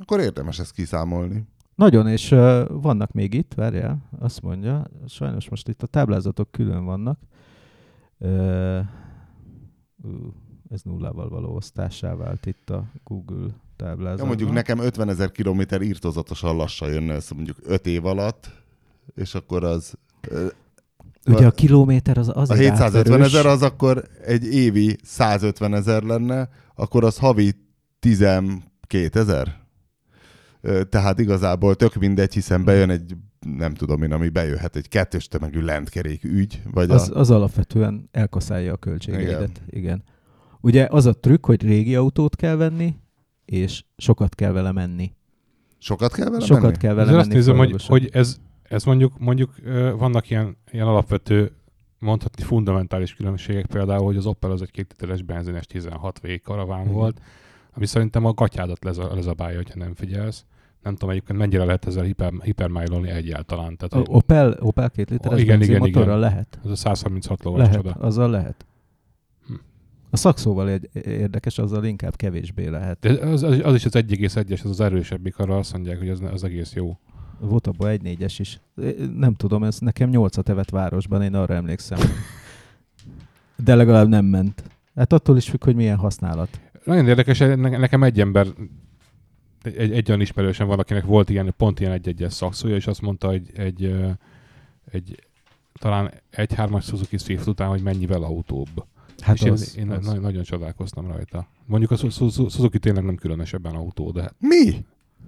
Speaker 1: akkor érdemes ezt kiszámolni.
Speaker 3: Nagyon, és uh, vannak még itt, várjál, azt mondja, sajnos most itt a táblázatok külön vannak. Uh, uh, ez nullával való osztássá vált itt a Google táblázatban.
Speaker 1: Ja, mondjuk nekem 50 ezer kilométer írtozatosan lassan jönne össze mondjuk 5 év alatt, és akkor az... ö,
Speaker 3: Ugye a kilométer az
Speaker 1: A
Speaker 3: azért
Speaker 1: 750
Speaker 3: átverős.
Speaker 1: ezer az akkor egy évi 150 ezer lenne, akkor az havi 12 ezer. Tehát igazából tök mindegy, hiszen bejön egy, nem tudom én, ami bejöhet, egy kettős tömegű lentkerék ügy, vagy
Speaker 3: Az,
Speaker 1: a...
Speaker 3: az alapvetően elkaszálja a költségeidet.
Speaker 1: Igen.
Speaker 3: Igen. Ugye az a trükk, hogy régi autót kell venni, és sokat kell vele menni.
Speaker 1: Sokat kell vele
Speaker 3: sokat
Speaker 1: menni?
Speaker 3: kell vele menni.
Speaker 2: azt nézem, hogy, hogy ez, ez mondjuk, mondjuk vannak ilyen, ilyen alapvető, mondhatni fundamentális különbségek, például, hogy az Opel az egy két literes benzines 16 V karaván
Speaker 3: Igen.
Speaker 2: volt, ami szerintem a gatyádat leza, lezabálja, hogyha nem figyelsz. Nem tudom egyébként mennyire lehet ezzel hiper, hipermájlolni egyáltalán. Tehát,
Speaker 3: A Opel, Opel két literes
Speaker 2: igen, igen, igen.
Speaker 3: lehet.
Speaker 2: ez a 136 lovas
Speaker 3: Lehet,
Speaker 2: csoda.
Speaker 3: azzal lehet.
Speaker 2: Hm.
Speaker 3: A szakszóval egy érdekes, azzal inkább kevésbé lehet.
Speaker 2: De az, az, az is az 1,1-es, az az erősebbik, arra azt mondják, hogy az, az egész jó.
Speaker 3: Volt abban egy négyes is. Nem tudom, ez nekem nyolcat evett városban, én arra emlékszem. De legalább nem ment. Hát attól is függ, hogy milyen használat.
Speaker 2: Nagyon érdekes, ne- nekem egy ember, egy, egy, olyan ismerősem van, akinek volt ilyen, pont ilyen egy-egyes szakszója, és azt mondta egy, egy, egy talán egy hármas Suzuki Swift után, hogy mennyivel autóbb.
Speaker 3: Hát
Speaker 2: és
Speaker 3: az,
Speaker 2: én, én
Speaker 3: az.
Speaker 2: Nagyon, nagyon csodálkoztam rajta. Mondjuk a Su- Su- Su- Suzuki tényleg nem különösebben autó, de
Speaker 1: Mi?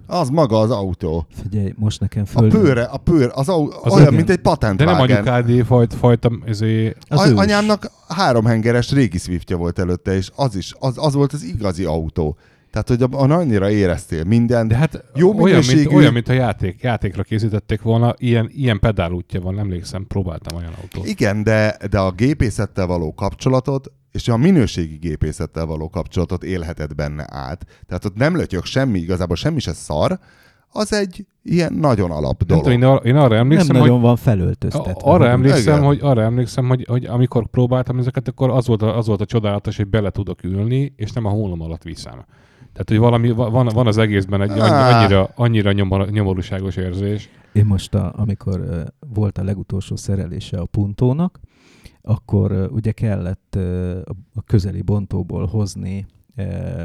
Speaker 1: Az maga az autó.
Speaker 3: Figyelj, most nekem
Speaker 1: A
Speaker 3: föl...
Speaker 1: pőre, a pőr, az, au,
Speaker 2: Az
Speaker 1: olyan,
Speaker 3: igen.
Speaker 1: mint egy
Speaker 2: de nem
Speaker 1: patentvágen.
Speaker 2: anyukádi fajt, fajta, ezért,
Speaker 3: Az
Speaker 1: A, anyámnak háromhengeres régi Swiftje volt előtte, és az is, az, az volt az igazi autó. Tehát, hogy abban annyira éreztél mindent.
Speaker 2: de hát
Speaker 1: Jó
Speaker 2: olyan, mint,
Speaker 1: minőségű-
Speaker 2: olyan, mint a játék, játékra készítették volna, ilyen, ilyen pedálútja van, emlékszem, próbáltam olyan autót.
Speaker 1: Igen, de, de a gépészettel való kapcsolatot, és a minőségi gépészettel való kapcsolatot élheted benne át. Tehát ott nem lötyök semmi, igazából semmi se szar, az egy ilyen nagyon alap
Speaker 2: Nem
Speaker 1: dolog.
Speaker 2: tudom, én, arra, én arra
Speaker 3: Nem
Speaker 2: emlékszem, hogy
Speaker 3: nagyon van felöltöztetve.
Speaker 2: Arra emlékszem,
Speaker 1: Igen.
Speaker 2: hogy, arra emlékszem hogy, hogy amikor próbáltam ezeket, akkor az volt, a, az volt a csodálatos, hogy bele tudok ülni, és nem a hónom alatt viszem. Tehát, hogy valami, va- van, van az egészben egy annyira, annyira nyomor, nyomorúságos érzés.
Speaker 3: Én most, a, amikor uh, volt a legutolsó szerelése a puntónak, akkor uh, ugye kellett uh, a közeli bontóból hozni,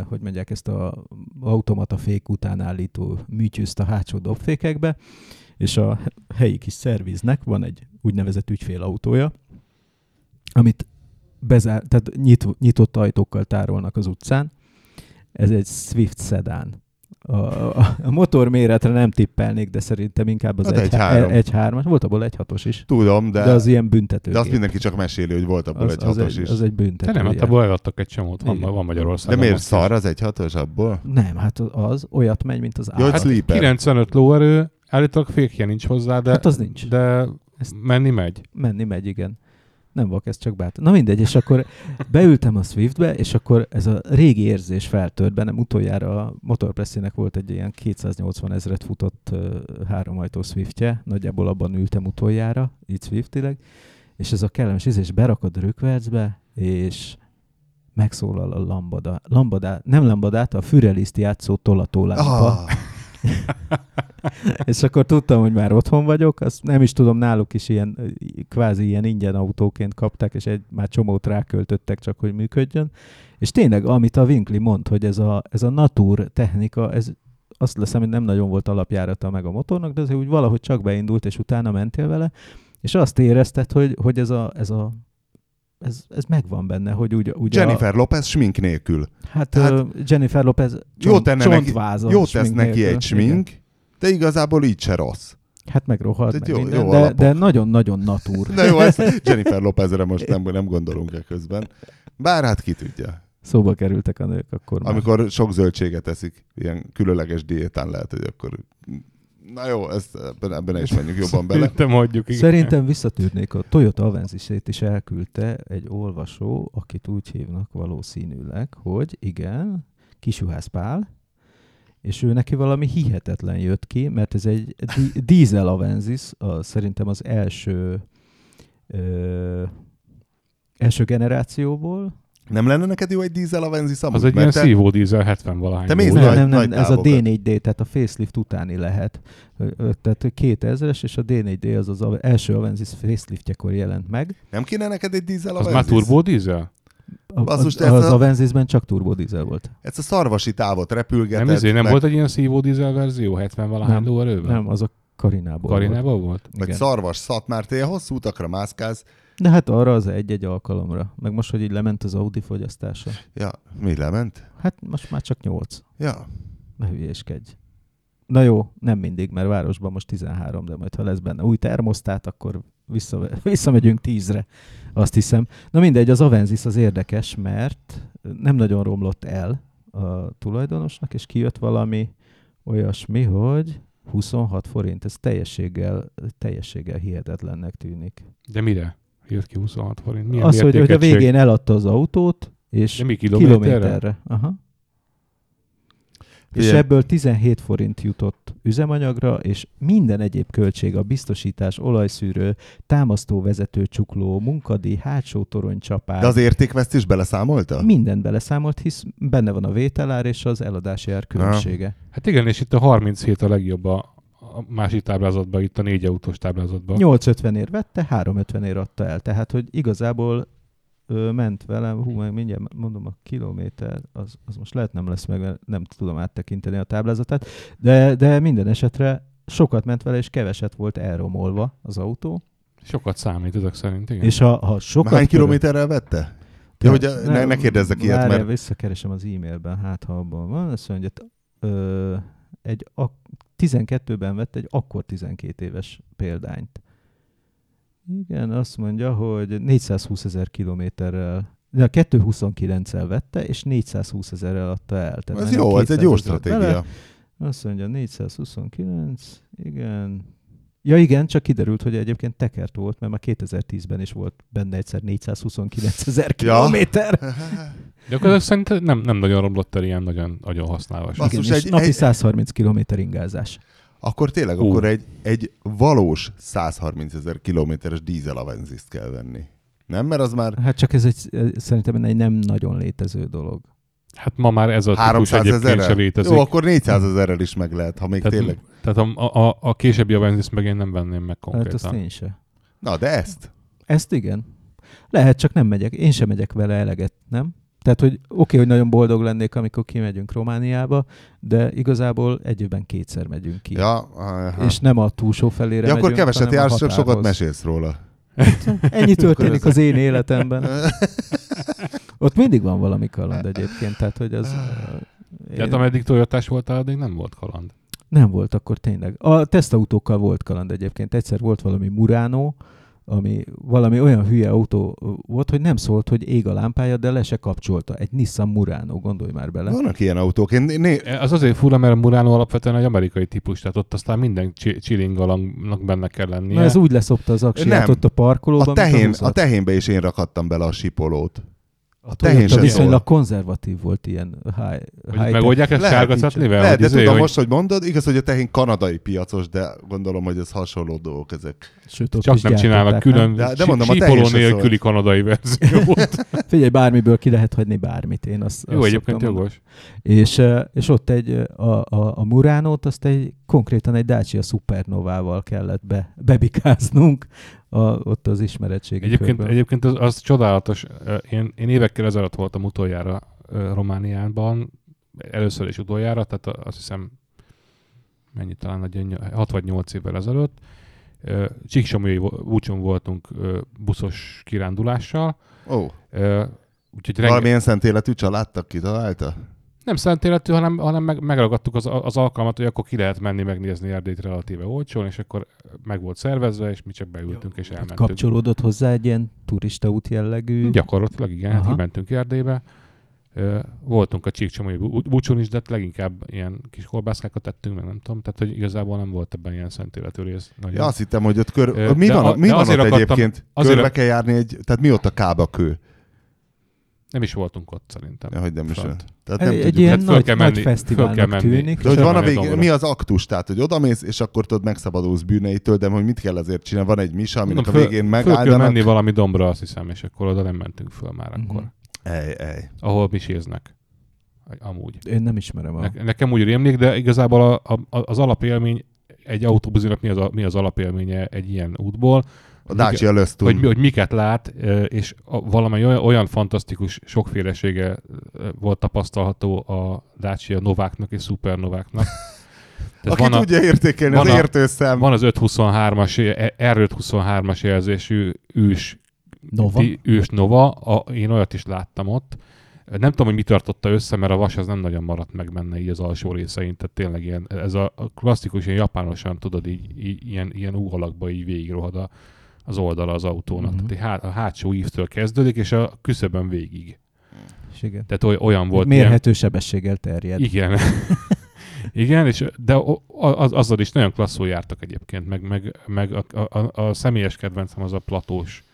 Speaker 3: hogy mondják, ezt a automata fék után állító műtyűzt a hátsó dobfékekbe, és a helyi kis szerviznek van egy úgynevezett ügyfélautója, amit bezár, tehát nyit, nyitott ajtókkal tárolnak az utcán. Ez egy Swift sedán. A, a, a motor méretre nem tippelnék, de szerintem inkább az
Speaker 1: Hát
Speaker 3: egy,
Speaker 1: egy három.
Speaker 3: egy hármas. Volt abból egy hatos is.
Speaker 1: Tudom, de,
Speaker 3: De, de az ilyen büntető.
Speaker 1: de azt mindenki csak meséli, hogy volt abból
Speaker 3: az,
Speaker 1: egy
Speaker 3: az,
Speaker 1: hatos
Speaker 3: egy,
Speaker 1: is.
Speaker 3: az egy
Speaker 2: De
Speaker 3: büntető.
Speaker 2: nem, hát abból eladtak egy csomót, van, van
Speaker 1: De
Speaker 2: Magyarországon.
Speaker 1: miért
Speaker 2: most is.
Speaker 1: szar az egy hatos abból?
Speaker 3: Nem, hát az olyat megy, mint az állat.
Speaker 1: sleeper.
Speaker 2: 95 lóerő, állítólag fékje nincs hozzá, de,
Speaker 3: Hát az nincs.
Speaker 2: de
Speaker 3: Ezt-
Speaker 2: menni megy.
Speaker 3: Menni megy, igen. Nem vak, ez csak bátor. Na mindegy, és akkor beültem a Swiftbe, és akkor ez a régi érzés feltört bennem. Utoljára a Motorpressinek volt egy ilyen 280 ezeret futott uh, háromajtó Swiftje, nagyjából abban ültem utoljára, így Swiftileg, és ez a kellemes íz, és berakod rökvercbe, és megszólal a lambada. lambada nem lambadát, a Füreliszt játszó tolatólámpa.
Speaker 1: Ah,
Speaker 3: És akkor tudtam, hogy már otthon vagyok, azt nem is tudom, náluk is ilyen kvázi ilyen ingyen autóként kapták, és egy, már csomót ráköltöttek csak, hogy működjön. És tényleg, amit a Winkli mond, hogy ez a, ez a natur technika, ez azt leszem, hogy nem nagyon volt alapjárata meg a motornak, de azért úgy valahogy csak beindult, és utána mentél vele, és azt érezted, hogy, hogy ez a, ez a ez, ez megvan benne, hogy úgy, úgy
Speaker 1: Jennifer Lopez smink nélkül.
Speaker 3: A, hát,
Speaker 1: Tehát-
Speaker 3: hát Jennifer Lopez csont,
Speaker 1: Jó
Speaker 3: csontvázon
Speaker 1: jó tesz neki
Speaker 3: nélkül.
Speaker 1: egy smink, de igazából így se rossz.
Speaker 3: Hát meg rohadt,
Speaker 1: Tehát
Speaker 3: meg
Speaker 1: jó-
Speaker 3: minden,
Speaker 1: jó
Speaker 3: de, de nagyon-nagyon natúr.
Speaker 1: De jó, ezt Jennifer Lopezre most nem, nem gondolunk e közben. Bár hát ki tudja.
Speaker 3: Szóba kerültek a nők akkor már.
Speaker 1: Amikor sok zöldséget eszik, ilyen különleges diétán lehet, hogy akkor... Na jó, ezt, ebben, ebben is menjünk jobban bele.
Speaker 2: Szerintem hagyjuk. igen.
Speaker 3: Szerintem visszatűrnék, a Toyota Avenzisét is elküldte egy olvasó, akit úgy hívnak valószínűleg, hogy igen, Kisuhász Pál, és ő neki valami hihetetlen jött ki, mert ez egy di- dízel Avensis, a, szerintem az első ö, első generációból.
Speaker 1: Nem lenne neked jó egy dízel Avensis amúgy?
Speaker 2: Az egy ilyen szívó dízel 70 valahány.
Speaker 1: Te mész
Speaker 2: volt.
Speaker 1: nagy-
Speaker 3: Nem, nem, nem,
Speaker 1: nagy
Speaker 3: ez a
Speaker 1: távokat.
Speaker 3: D4D, tehát a facelift utáni lehet. Tehát 2000-es, és a D4D az az a- első Avensis faceliftjekor jelent meg.
Speaker 1: Nem kéne neked egy dízel
Speaker 2: Az
Speaker 1: Avensis?
Speaker 2: már turbo dízel?
Speaker 3: A,
Speaker 1: Basszus,
Speaker 3: az,
Speaker 1: ez
Speaker 3: az
Speaker 1: a-
Speaker 3: Avenzisben csak turbodizel volt.
Speaker 1: Ezt a szarvasi távot repülgeted.
Speaker 2: Nem, ezért nem
Speaker 1: meg,
Speaker 2: volt egy ilyen szívó dízel verzió 70 valahány
Speaker 3: Nem,
Speaker 2: lóerőben?
Speaker 3: Nem, az a Karinából
Speaker 2: Karinában volt?
Speaker 3: volt.
Speaker 1: Vagy
Speaker 3: Igen.
Speaker 1: szarvas szat, már te hosszú utakra mászkálsz.
Speaker 3: De hát arra az egy-egy alkalomra. Meg most, hogy így lement az Audi fogyasztása.
Speaker 1: Ja, mi lement?
Speaker 3: Hát most már csak 8.
Speaker 1: Ja,
Speaker 3: Ne hülyéskedj. Na jó, nem mindig, mert városban most 13, de majd ha lesz benne új termosztát, akkor vissza, visszamegyünk 10-re, azt hiszem. Na mindegy, az Avensis az érdekes, mert nem nagyon romlott el a tulajdonosnak, és kijött valami olyasmi, hogy 26 forint, ez teljességgel, teljességgel hihetetlennek tűnik.
Speaker 2: De mire? Jött ki 26 forint. Milyen
Speaker 3: az, hogy, hogy a végén eladta az autót, és
Speaker 2: De mi kilométerre?
Speaker 3: kilométerre. Aha. És
Speaker 1: Figyelj.
Speaker 3: ebből 17 forint jutott üzemanyagra, és minden egyéb költség, a biztosítás, olajszűrő, támasztóvezető csukló, munkadíj, hátsó toronycsapás,
Speaker 1: de az értékvesztés beleszámolta?
Speaker 3: mindent beleszámolt, hisz benne van a vételár és az eladási ár különbsége.
Speaker 2: Hát igen, és itt a 37 a legjobb a, a másik táblázatban, itt a négy autós táblázatban.
Speaker 3: 850 ér vette, 350 ér adta el. Tehát, hogy igazából ö, ment velem, hú, meg mindjárt mondom a kilométer, az, az most lehet nem lesz meg, mert nem tudom áttekinteni a táblázatát, de, de minden esetre sokat ment vele, és keveset volt elromolva az autó.
Speaker 2: Sokat számít ezek szerint, igen.
Speaker 3: És ha, ha sokat...
Speaker 1: Hány kilométerrel vette? Ja, hogy a- ne, ne kérdezzek ilyet, mert
Speaker 3: visszakeresem az e-mailben, hát ha abban van, azt mondja, hogy ö, egy ak- 12-ben vett egy akkor 12 éves példányt. Igen, azt mondja, hogy 420 ezer kilométerrel, de a 229-el vette, és 420 ezerrel adta el. Tehát
Speaker 1: ez jó, ez egy
Speaker 3: 200
Speaker 1: jó
Speaker 3: ezeret bele.
Speaker 1: stratégia.
Speaker 3: Azt mondja, 429, igen. Ja igen, csak kiderült, hogy egyébként tekert volt, mert már 2010-ben is volt benne egyszer 429 ezer kilométer.
Speaker 2: De akkor nem, nem nagyon romlott el ilyen nagyon, nagyon használvas.
Speaker 1: Basszus,
Speaker 3: Igen, és
Speaker 1: egy-
Speaker 3: napi
Speaker 1: egy-
Speaker 3: 130 kilométer ingázás.
Speaker 1: Akkor tényleg,
Speaker 2: Ú.
Speaker 1: akkor egy, egy valós 130 ezer kilométeres dízel Avenzist kell venni. Nem? Mert az már
Speaker 3: Hát csak ez egy, szerintem egy nem nagyon létező dolog.
Speaker 2: Hát ma már ez a típus
Speaker 1: 300
Speaker 2: egyébként se létezik.
Speaker 1: Jó, akkor 400 ezerrel is meg lehet, ha még
Speaker 2: Tehát,
Speaker 1: tényleg.
Speaker 2: tehát a, a, a későbbi Avensis meg én nem venném meg
Speaker 3: Hát
Speaker 2: konkrétan.
Speaker 3: azt én se.
Speaker 1: Na, de ezt?
Speaker 3: Ezt igen. Lehet, csak nem megyek. Én sem megyek vele eleget, nem? Tehát, hogy oké, okay, hogy nagyon boldog lennék, amikor kimegyünk Romániába, de igazából egy évben kétszer megyünk ki.
Speaker 1: Ja, aha.
Speaker 3: És nem a túlsó felére
Speaker 1: ja akkor keveset jársz, csak sokat mesélsz róla.
Speaker 3: Ennyi történik az én életemben. Ott mindig van valami kaland egyébként, tehát hogy az... ö,
Speaker 2: Tehát
Speaker 3: én-
Speaker 2: ameddig Toyotás voltál, addig nem volt kaland.
Speaker 3: Nem volt akkor tényleg. A tesztautókkal volt kaland egyébként. Egyszer volt valami Murano, ami valami olyan hülye autó volt, hogy nem szólt, hogy ég a lámpája, de le se kapcsolta. Egy Nissan Murano, gondolj már bele.
Speaker 1: Vannak ilyen autók. Én, né...
Speaker 2: Az azért fura, mert a Murano alapvetően egy amerikai típus, tehát ott aztán minden csilingalangnak benne kell lennie.
Speaker 3: Na ez úgy leszopta az aksiát
Speaker 1: Nem.
Speaker 3: ott a parkolóban,
Speaker 1: A, tehén,
Speaker 3: a,
Speaker 1: a tehénbe is én rakadtam bele a sipolót.
Speaker 3: A Toyota viszonylag konzervatív volt ilyen high,
Speaker 2: Hogy
Speaker 3: high
Speaker 2: megoldják ezt sárga cetlivel?
Speaker 1: Lehet, de
Speaker 2: izé,
Speaker 1: tudom
Speaker 2: hogy-
Speaker 1: most, hogy mondod, igaz, hogy a tehén kanadai piacos, de gondolom, hogy ez hasonló dolgok ezek.
Speaker 3: Sőt, ott
Speaker 2: Csak nem csinálnak
Speaker 3: gyártották,
Speaker 2: külön
Speaker 1: De- de mondom, a
Speaker 2: sípoló
Speaker 1: se
Speaker 2: nélküli kanadai verziót.
Speaker 3: nem? Figyelj, bármiből ki lehet hagyni bármit. Én azt,
Speaker 2: Jó,
Speaker 3: azt
Speaker 2: egyébként jogos.
Speaker 3: És, és ott egy, a, a, a Muránót azt egy, konkrétan egy Dacia Supernovával kellett be, bebikáznunk a, ott az ismeretségi
Speaker 2: Egyébként,
Speaker 3: körben.
Speaker 2: egyébként az, az csodálatos. Én, én évekkel ezelőtt voltam utoljára Romániában, először is utoljára, tehát azt hiszem mennyi talán egy 6 vagy 8 évvel ezelőtt. Vo- búcson voltunk buszos kirándulással,
Speaker 1: Ó,
Speaker 2: Ö, úgyhogy renge-
Speaker 1: valamilyen szent életű családtak kitalálta?
Speaker 2: Nem szent életű, hanem, hanem meg, megragadtuk az, az alkalmat, hogy akkor ki lehet menni megnézni Erdélyt relatíve olcsón, és akkor meg volt szervezve, és mi csak beültünk és
Speaker 3: Hát
Speaker 2: elmentünk.
Speaker 3: Kapcsolódott hozzá egy ilyen turista út jellegű.
Speaker 2: Gyakorlatilag igen, hát
Speaker 3: Aha.
Speaker 2: így mentünk Erdélybe. Voltunk a Csíkcsomai bú- búcson is, de hát leginkább ilyen kis kolbászkákat tettünk, meg nem tudom, tehát hogy igazából nem volt ebben ilyen szent életű rész. Nagyon.
Speaker 1: Ja, azt hittem, hogy ott kör... Mi
Speaker 2: de
Speaker 1: van,
Speaker 2: a-
Speaker 1: mi van ott
Speaker 2: azért akartam-
Speaker 1: egyébként?
Speaker 2: azért
Speaker 1: Körbe kell járni egy... Tehát mi ott a kába kő?
Speaker 2: Nem is voltunk ott szerintem.
Speaker 1: Ja, hogy nem is.
Speaker 2: Fönt.
Speaker 1: Tehát
Speaker 3: egy,
Speaker 1: nem
Speaker 3: egy ilyen
Speaker 2: Hát
Speaker 3: nagy,
Speaker 2: kell
Speaker 3: nagy
Speaker 2: menni- föl
Speaker 3: fesztiválnak
Speaker 2: kell menni.
Speaker 3: tűnik.
Speaker 1: De hogy van a
Speaker 2: dombra.
Speaker 1: mi az aktus? Tehát, hogy odamész, és akkor tudod megszabadulsz bűneitől, de hogy mit kell azért csinálni? Van egy misa, aminek
Speaker 2: Mondom,
Speaker 1: a végén
Speaker 2: Föl kell menni valami dombra, azt hiszem, és akkor oda nem mentünk föl már
Speaker 3: Mhm.
Speaker 2: akkor.
Speaker 1: Ej, ej.
Speaker 2: Ahol miséznek. Amúgy.
Speaker 3: Én nem ismerem a...
Speaker 2: Ne, nekem úgy rémlik, de igazából a, a, az alapélmény, egy autóbuzinak mi az, a, mi az alapélménye egy ilyen útból,
Speaker 1: A Dacia Lösztun.
Speaker 2: hogy, hogy miket lát, és a, valami olyan, olyan fantasztikus sokfélesége volt tapasztalható a Dacia Nováknak és Supernováknak. Tehát
Speaker 1: Aki
Speaker 2: van, a,
Speaker 1: tudja értékelni
Speaker 2: van
Speaker 1: az
Speaker 2: a-
Speaker 1: értőszem.
Speaker 2: van az 523-as, R523-as jelzésű ős,
Speaker 3: Nova.
Speaker 2: ős Nova, a, én olyat is láttam ott. Nem tudom, hogy mi tartotta össze, mert a vas az nem nagyon maradt meg benne így az alsó részein, tehát tényleg ilyen, ez a, a klasszikus, ilyen japánosan, tudod, így, így ilyen, ilyen U alakba így végigrohad a, az oldala az autónak.
Speaker 3: Mhm.
Speaker 2: Tehát há, a hátsó ívtől kezdődik, és a küszöbön végig.
Speaker 3: És igen.
Speaker 2: Tehát oly, olyan volt
Speaker 3: Mérhető sebességgel terjed.
Speaker 2: igen. Igen, és de az, azzal is nagyon klasszul jártak egyébként, meg, meg, meg a, a, a, személyes kedvencem az a platós,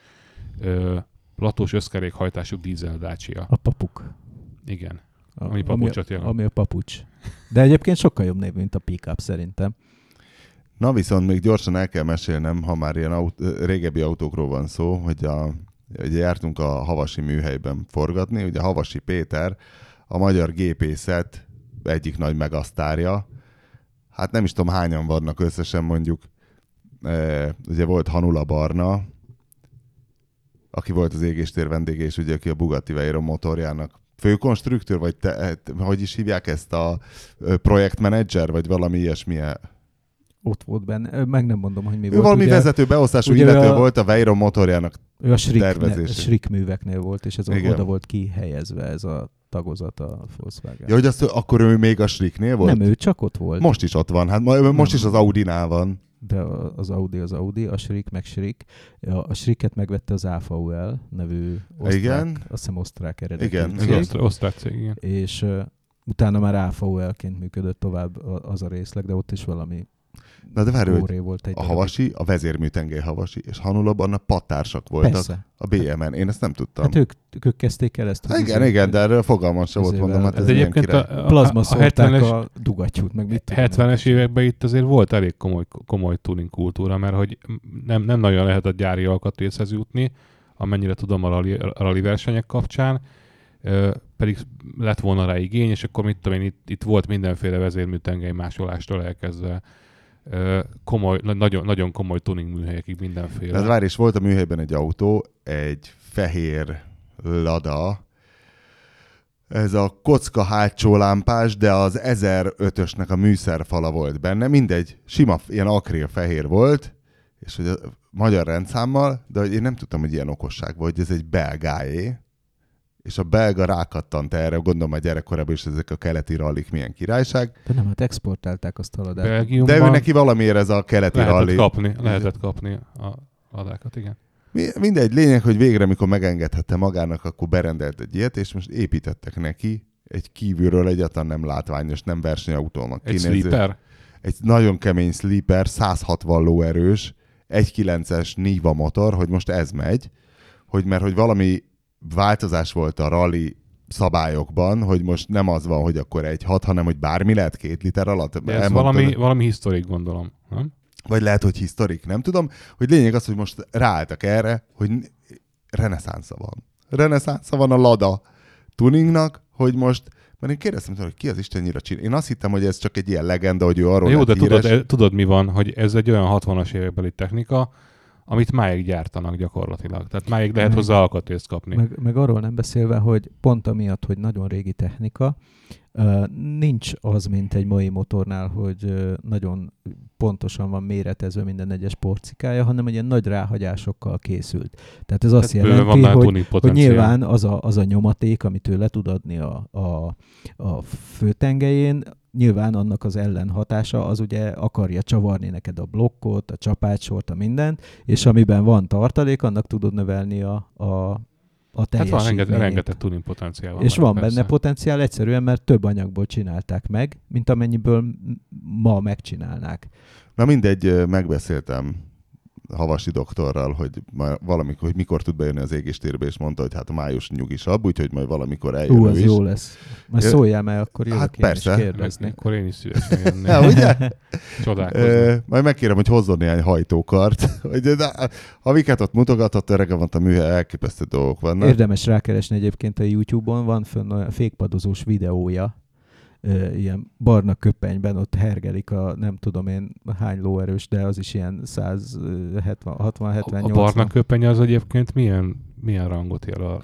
Speaker 2: ö, platós összkerékhajtású dízel Dacia.
Speaker 3: A papuk.
Speaker 2: Igen.
Speaker 3: A,
Speaker 2: Ami papucsot jelent.
Speaker 3: Ami a papucs. De egyébként sokkal jobb név, mint a pick-up szerintem.
Speaker 1: Na viszont még gyorsan el kell mesélnem, ha már ilyen aut- régebbi autókról van szó, hogy a, ugye jártunk a Havasi műhelyben forgatni, ugye Havasi Péter, a magyar gépészet egyik nagy megasztárja. Hát nem is tudom hányan vannak összesen mondjuk. E, ugye volt Hanula Barna, aki volt az égéstér vendége, és ugye aki a Bugatti Veyron motorjának főkonstruktőr, vagy te, hogy is hívják ezt a projektmenedzser, vagy valami ilyesmilyen
Speaker 3: Ott volt benne. Meg nem mondom, hogy mi
Speaker 1: ő
Speaker 3: volt.
Speaker 1: valami
Speaker 3: ugye,
Speaker 1: vezető beosztású illető
Speaker 3: a-
Speaker 1: volt a Veyron motorjának.
Speaker 3: Ő a Schrick,
Speaker 1: tervezése.
Speaker 3: Schrick műveknél volt, és ez
Speaker 1: Igen.
Speaker 3: oda volt kihelyezve ez a tagozat a Volkswagen.
Speaker 1: Ja, hogy azt, akkor ő még a Schricknél volt?
Speaker 3: nem, ő csak ott volt.
Speaker 1: Most is ott van. Hát ma- most
Speaker 3: Nem.
Speaker 1: is az Audinál van.
Speaker 3: de az Audi az Audi, a Schrick meg Schrick. A, Schricket megvette az AVL nevű osztrák,
Speaker 1: Igen.
Speaker 3: azt hiszem osztrák eredetű
Speaker 1: Igen,
Speaker 3: cég,
Speaker 1: igen.
Speaker 2: osztrák, osztrák cég, igen.
Speaker 3: és uh, utána már AVL-ként működött tovább az a részleg, de ott is valami
Speaker 1: Na de várj, hogy
Speaker 3: volt egy
Speaker 1: a. Havasi, a vezérműtengely Havasi, és Hanulaban a pattársak voltak
Speaker 3: Persze.
Speaker 1: a BM-en. Én ezt nem tudtam.
Speaker 3: Hát ők, ők kezdték el ezt.
Speaker 1: Hát igen,
Speaker 3: izé-
Speaker 1: igen, de erről fogalmam sem volt, mondom, hát ez,
Speaker 2: Ez egyébként a, a,
Speaker 3: Plazma
Speaker 2: a
Speaker 3: szólták
Speaker 2: 70-es,
Speaker 3: a dugattyút, meg mit tudom én.
Speaker 2: 70-es években itt azért volt elég komoly, komoly tuning kultúra, mert hogy nem, nem nagyon lehet a gyári alkatrészhez jutni, amennyire tudom a rally, a rally versenyek kapcsán, pedig lett volna rá igény, és akkor mit tudom én, itt, itt volt mindenféle vezérműtengely másolástól elkezdve komoly, na- nagyon, nagyon komoly tuning műhelyekig mindenféle.
Speaker 1: Tehát várj, és volt a műhelyben egy autó, egy fehér Lada, ez a kocka hátsó lámpás, de az 1005-ösnek a műszerfala volt benne, mindegy, sima, ilyen akril fehér volt, és hogy a magyar rendszámmal, de hogy én nem tudtam, hogy ilyen okosság volt, hogy ez egy belgáé, és a belga rákattant erre, gondolom a gyerekkorában is ezek a keleti rallik milyen királyság,
Speaker 3: De nem, hát exportálták azt a haladát.
Speaker 1: de ő neki valamiért ez a keleti
Speaker 2: lehetett
Speaker 1: rally.
Speaker 2: kapni, lehetett kapni a ladákat, igen.
Speaker 1: Mi- Mindegy, lényeg, hogy végre, mikor megengedhette magának, akkor berendelt egy ilyet, és most építettek neki egy kívülről egyáltalán nem látványos, nem versenyautónak
Speaker 2: Egy
Speaker 1: kinéző-
Speaker 2: sleeper?
Speaker 1: egy nagyon kemény sleeper, 160 lóerős, 1.9-es Niva motor, hogy most ez megy, hogy mert hogy valami változás volt a rally szabályokban, hogy most nem az van, hogy akkor egy hat, hanem hogy bármi lehet két liter alatt.
Speaker 2: De ez
Speaker 1: Elmondtad-
Speaker 2: valami, valami historik, gondolom. Nem?
Speaker 1: Vagy lehet, hogy historik, nem tudom. Hogy lényeg az, hogy most ráálltak erre, hogy reneszánsza van. Reneszánsza van a Lada tuningnak, hogy most mert én kérdeztem hogy ki az Isten nyira csinál. Én azt hittem, hogy ez csak egy ilyen legenda, hogy ő arról
Speaker 2: Jó, de
Speaker 1: híres.
Speaker 2: tudod, tudod mi van, hogy ez egy olyan 60-as évekbeli technika, amit máig gyártanak gyakorlatilag. Tehát máig lehet
Speaker 3: Meg-
Speaker 2: hozzá alkatrészt kapni.
Speaker 3: Meg, meg arról nem beszélve, hogy pont amiatt, hogy nagyon régi technika, nincs az, mint egy mai motornál, hogy nagyon pontosan van méretezve minden egyes porcikája, hanem egy ilyen nagy ráhagyásokkal készült. Tehát ez azt
Speaker 2: Tehát
Speaker 3: jelenti, hogy, hogy nyilván az a, az a nyomaték, amit ő le tud adni a, a, a főtengelyén, nyilván annak az ellenhatása az ugye akarja csavarni neked a blokkot, a csapátsort, a mindent, és amiben van tartalék, annak tudod növelni a, a, a
Speaker 2: Hát van rengeteg, rengeteg tuning potenciál van.
Speaker 3: és
Speaker 2: benne,
Speaker 3: van
Speaker 2: persze.
Speaker 3: benne potenciál egyszerűen, mert több anyagból csinálták meg, mint amennyiből ma megcsinálnák.
Speaker 1: Na mindegy, megbeszéltem Havasi doktorral, hogy valamikor, hogy mikor tud bejönni az égéstérbe, és mondta, hogy hát a május nyugisabb, úgyhogy majd valamikor eljön
Speaker 3: Ú, az
Speaker 1: is.
Speaker 3: jó lesz. Majd
Speaker 1: Ö,
Speaker 3: szóljál meg, akkor jövök
Speaker 1: hát
Speaker 3: én
Speaker 1: persze.
Speaker 3: is kérdezni.
Speaker 2: akkor én is szívesen jönnék.
Speaker 1: Ja, ugye?
Speaker 2: Csodálkozni.
Speaker 1: Majd megkérem, hogy hozzon néhány hajtókart. Hogy de, amiket ott mutogatott, örege van a műhely, elképesztő dolgok vannak.
Speaker 3: Érdemes rákeresni egyébként a YouTube-on, van fönn olyan fékpadozós videója, ilyen barna köpenyben, ott hergelik a nem tudom én hány lóerős, de az is ilyen 170, 60, 70,
Speaker 2: a
Speaker 3: 80.
Speaker 2: barna köpenye az egyébként milyen, milyen rangot jelöl?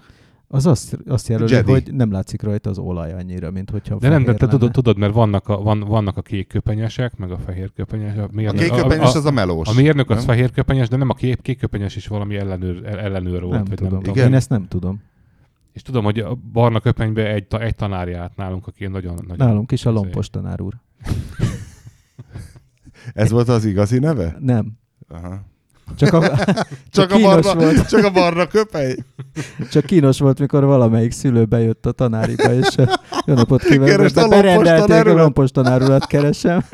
Speaker 3: Az azt, azt jelöli,
Speaker 1: Jedi.
Speaker 3: hogy nem látszik rajta az olaj annyira, mint hogyha
Speaker 2: De nem, de te tudod, tudod, mert vannak a, van, vannak a kék köpenyesek, meg a fehér köpenyes. A,
Speaker 1: A
Speaker 2: mérnök,
Speaker 1: kékköpenyes
Speaker 2: a,
Speaker 1: az a melós.
Speaker 2: a mérnök az
Speaker 1: nem?
Speaker 2: fehér köpenyes, de nem a kék, kék köpenyes is valami ellenőr, el- ellenőr volt.
Speaker 3: Nem
Speaker 2: vagy
Speaker 3: tudom.
Speaker 2: Nem
Speaker 1: Igen.
Speaker 3: Én ezt nem tudom.
Speaker 2: És tudom, hogy a barna köpenyben egy, ta- egy tanár járt nálunk, aki nagyon... nagyon
Speaker 3: Nálunk is a
Speaker 2: izé-
Speaker 3: lompos tanár úr.
Speaker 1: Ez volt az igazi neve?
Speaker 3: Nem.
Speaker 1: Aha.
Speaker 3: Csak, a,
Speaker 1: Csak, a barna,
Speaker 3: volt.
Speaker 1: csak a barna köpeny?
Speaker 3: csak kínos volt, mikor valamelyik szülő bejött a tanáriba, és jó napot kívánok,
Speaker 1: lompos
Speaker 3: berendelték, a lompos tanárulat keresem.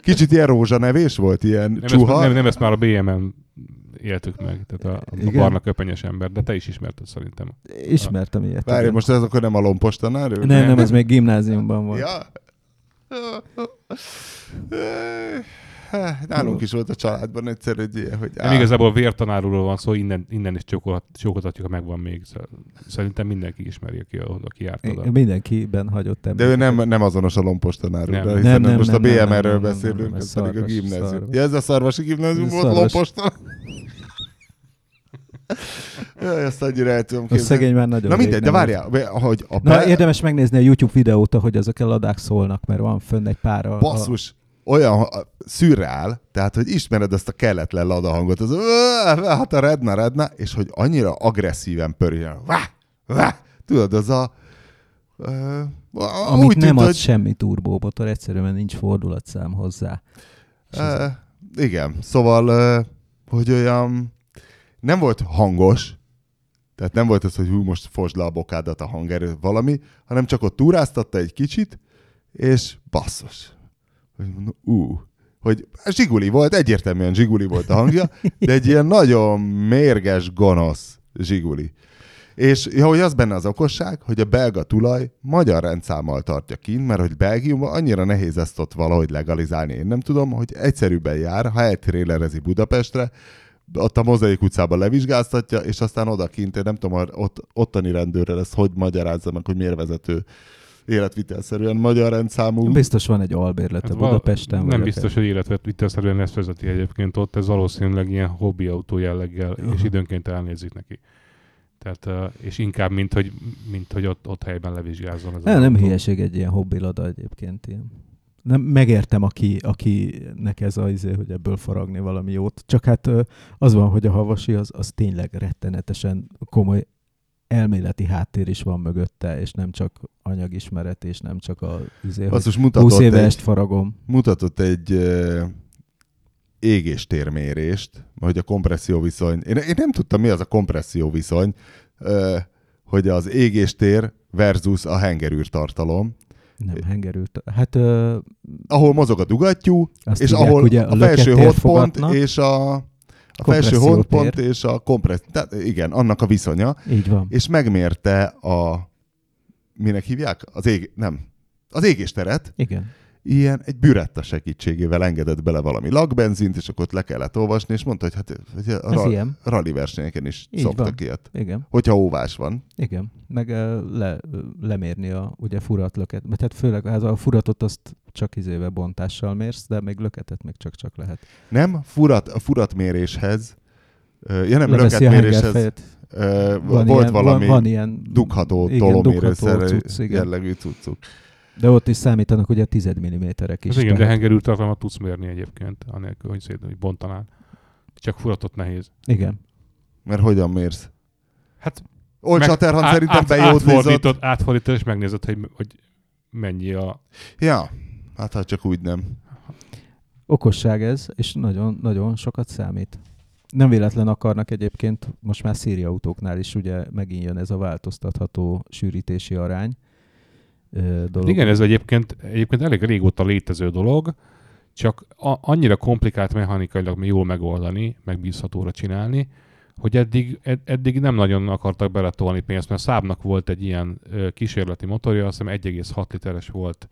Speaker 1: Kicsit ilyen rózsanevés volt, ilyen
Speaker 2: Nem
Speaker 1: csuha.
Speaker 2: ezt, nem, nem ezt már a BM-en éltük meg, tehát a, a barna köpenyes ember, de te is ismerted szerintem.
Speaker 3: Ismertem ilyet.
Speaker 1: Várj,
Speaker 3: igen.
Speaker 1: most ez akkor nem a lompos tanár? ő?
Speaker 3: Nem, nem, ez még gimnáziumban volt.
Speaker 1: Ja. Nálunk is volt a családban egyszer egy ilyen, hogy
Speaker 2: Nem igazából vértanárról van szó, innen, innen is csókolat, csókoltatjuk, ha megvan még. Szerintem mindenki ismeri, aki, aki járt oda.
Speaker 3: Mindenkiben hagyott
Speaker 1: de
Speaker 3: ember.
Speaker 1: ő nem, nem azonos a lompos tanár
Speaker 2: Nem.
Speaker 1: úr,
Speaker 2: Nem,
Speaker 1: hiszen
Speaker 3: nem,
Speaker 1: most
Speaker 3: nem,
Speaker 1: a
Speaker 3: nem, nem,
Speaker 1: BM-ről
Speaker 3: nem, nem,
Speaker 1: beszélünk,
Speaker 3: nem,
Speaker 1: ez pedig a gimnázium. Ja, ez a szarvasi gimnázium volt, lompos tanár. Jaj, ezt annyira el tudom
Speaker 3: A
Speaker 1: képzelni.
Speaker 3: szegény már nagyon
Speaker 1: Na mindegy, de várjál, hogy a
Speaker 3: Na,
Speaker 1: be-
Speaker 3: érdemes megnézni a YouTube videót, ahogy ezek a ladák szólnak, mert van fönn egy pár a...
Speaker 1: basszus, olyan a- szürreál, tehát, hogy ismered ezt a kelletlen lada hangot, az "Ö, hát a redna, redna, és hogy annyira agresszíven pörjön. Vá, vá, tudod, az a... Ö,
Speaker 3: A, amit
Speaker 1: úgy
Speaker 3: nem
Speaker 1: tűnt,
Speaker 3: ad
Speaker 1: hogy,
Speaker 3: semmi turbómotor, egyszerűen nincs fordulatszám hozzá.
Speaker 1: Ö, igen, szóval, hogy olyan nem volt hangos, tehát nem volt az, hogy hú, most fosd le a bokádat a hangerő, valami, hanem csak ott túráztatta egy kicsit, és basszus. Hogy mondom, ú, hogy zsiguli volt, egyértelműen zsiguli volt a hangja, de egy ilyen nagyon mérges, gonosz zsiguli. És ja, hogy az benne az okosság, hogy a belga tulaj magyar rendszámmal tartja kint, mert hogy Belgiumban annyira nehéz ezt ott valahogy legalizálni, én nem tudom, hogy egyszerűbben jár, ha eltrélerezi Budapestre, ott a Mozaik utcában levizsgáztatja, és aztán oda kint, én nem tudom, hogy ott, ottani rendőrrel ezt hogy magyarázza meg, hogy miért vezető életvitelszerűen magyar rendszámú.
Speaker 3: Biztos van egy albérlet a
Speaker 2: Hát val-
Speaker 3: Budapesten.
Speaker 2: Nem
Speaker 3: vagy
Speaker 2: biztos, hogy életvitelszerűen ezt vezeti egyébként ott, ez valószínűleg ilyen hobbi autó jelleggel, és
Speaker 3: Aha.
Speaker 2: időnként elnézik neki. Tehát, és inkább, mint hogy, mint hogy ott, ott helyben levizsgázzon. Ez az
Speaker 3: Ne, nem
Speaker 2: autó.
Speaker 3: hülyeség egy ilyen hobbilada egyébként. Ilyen. Nem, megértem, aki, akinek ez az izé, hogy ebből faragni valami jót. Csak hát az van, hogy a havasi az, az tényleg rettenetesen komoly elméleti háttér is van mögötte, és nem csak anyagismeret, és nem csak a izé,
Speaker 1: most
Speaker 3: 20
Speaker 1: mutatott
Speaker 3: éve
Speaker 1: egy,
Speaker 3: faragom.
Speaker 1: mutatott egy, ö, égéstérmérést, hogy a kompresszió viszony, én, én nem tudtam, mi az a kompresszió viszony, ö, hogy az égéstér versus a hengerűr tartalom,
Speaker 3: Nem hengerült. Hát ö,
Speaker 1: ahol mozog a dugattyú,
Speaker 3: azt
Speaker 1: és ahol
Speaker 3: ugye,
Speaker 1: a felső
Speaker 3: lökettér
Speaker 1: hotpont és a, a felső hotpont és a kompresszió, tehát igen, annak a viszonya,
Speaker 3: Így van.
Speaker 1: és megmérte a, minek hívják? Az ég, nem, az égésteret,
Speaker 3: Igen.
Speaker 1: Ilyen egy büretta segítségével engedett bele valami lakbenzint, és akkor ott le kellett olvasni, és mondta, hogy hát hogy a ra-
Speaker 3: ilyen.
Speaker 1: rally versenyeken is
Speaker 3: Így
Speaker 1: szoktak
Speaker 3: van.
Speaker 1: ilyet.
Speaker 3: Igen.
Speaker 1: Hogyha óvás van.
Speaker 3: Igen, meg le, lemérni a ugye furatlöket. Mert hát főleg hát a furatot azt csak izével bontással mérsz, de még löketet még csak-csak lehet.
Speaker 1: Nem, furat, a furatméréshez, ja nem,
Speaker 3: Leveszi
Speaker 1: löketméréshez ö,
Speaker 3: Van
Speaker 1: volt
Speaker 3: ilyen,
Speaker 1: valami
Speaker 3: van, van ilyen
Speaker 1: dugható,
Speaker 3: igen, dugható cucc, igen.
Speaker 1: jellegű cuccuk.
Speaker 3: De ott is számítanak ugye 10 mm-ek is.
Speaker 2: Ez igen, de
Speaker 3: tehát-
Speaker 2: hengerű tartalmat tudsz mérni egyébként, anélkül, hogy szét, hogy bontanál. Csak furatot nehéz.
Speaker 3: Igen.
Speaker 1: Mert hogyan mérsz?
Speaker 2: Hát
Speaker 1: Old
Speaker 2: meg-
Speaker 1: Shatterhand
Speaker 2: át-
Speaker 1: szerintem
Speaker 2: át-
Speaker 1: bejódlizott.
Speaker 2: átfordítod, és megnézed, hogy, hogy mennyi a...
Speaker 1: Ja, hát ha csak úgy nem.
Speaker 3: Okosság ez, és nagyon, nagyon sokat számít. Nem véletlen akarnak egyébként, most már széria autóknál is ugye megint jön ez a változtatható sűrítési arány dolog.
Speaker 2: Igen, ez egyébként, egyébként elég régóta létező dolog, csak a, annyira komplikált mechanikailag jól megoldani, megbízhatóra csinálni, hogy eddig, ed, eddig nem nagyon akartak beletolni pénzt, mert Szábnak volt egy ilyen ö, kísérleti motorja, azt hiszem 1,6 literes volt,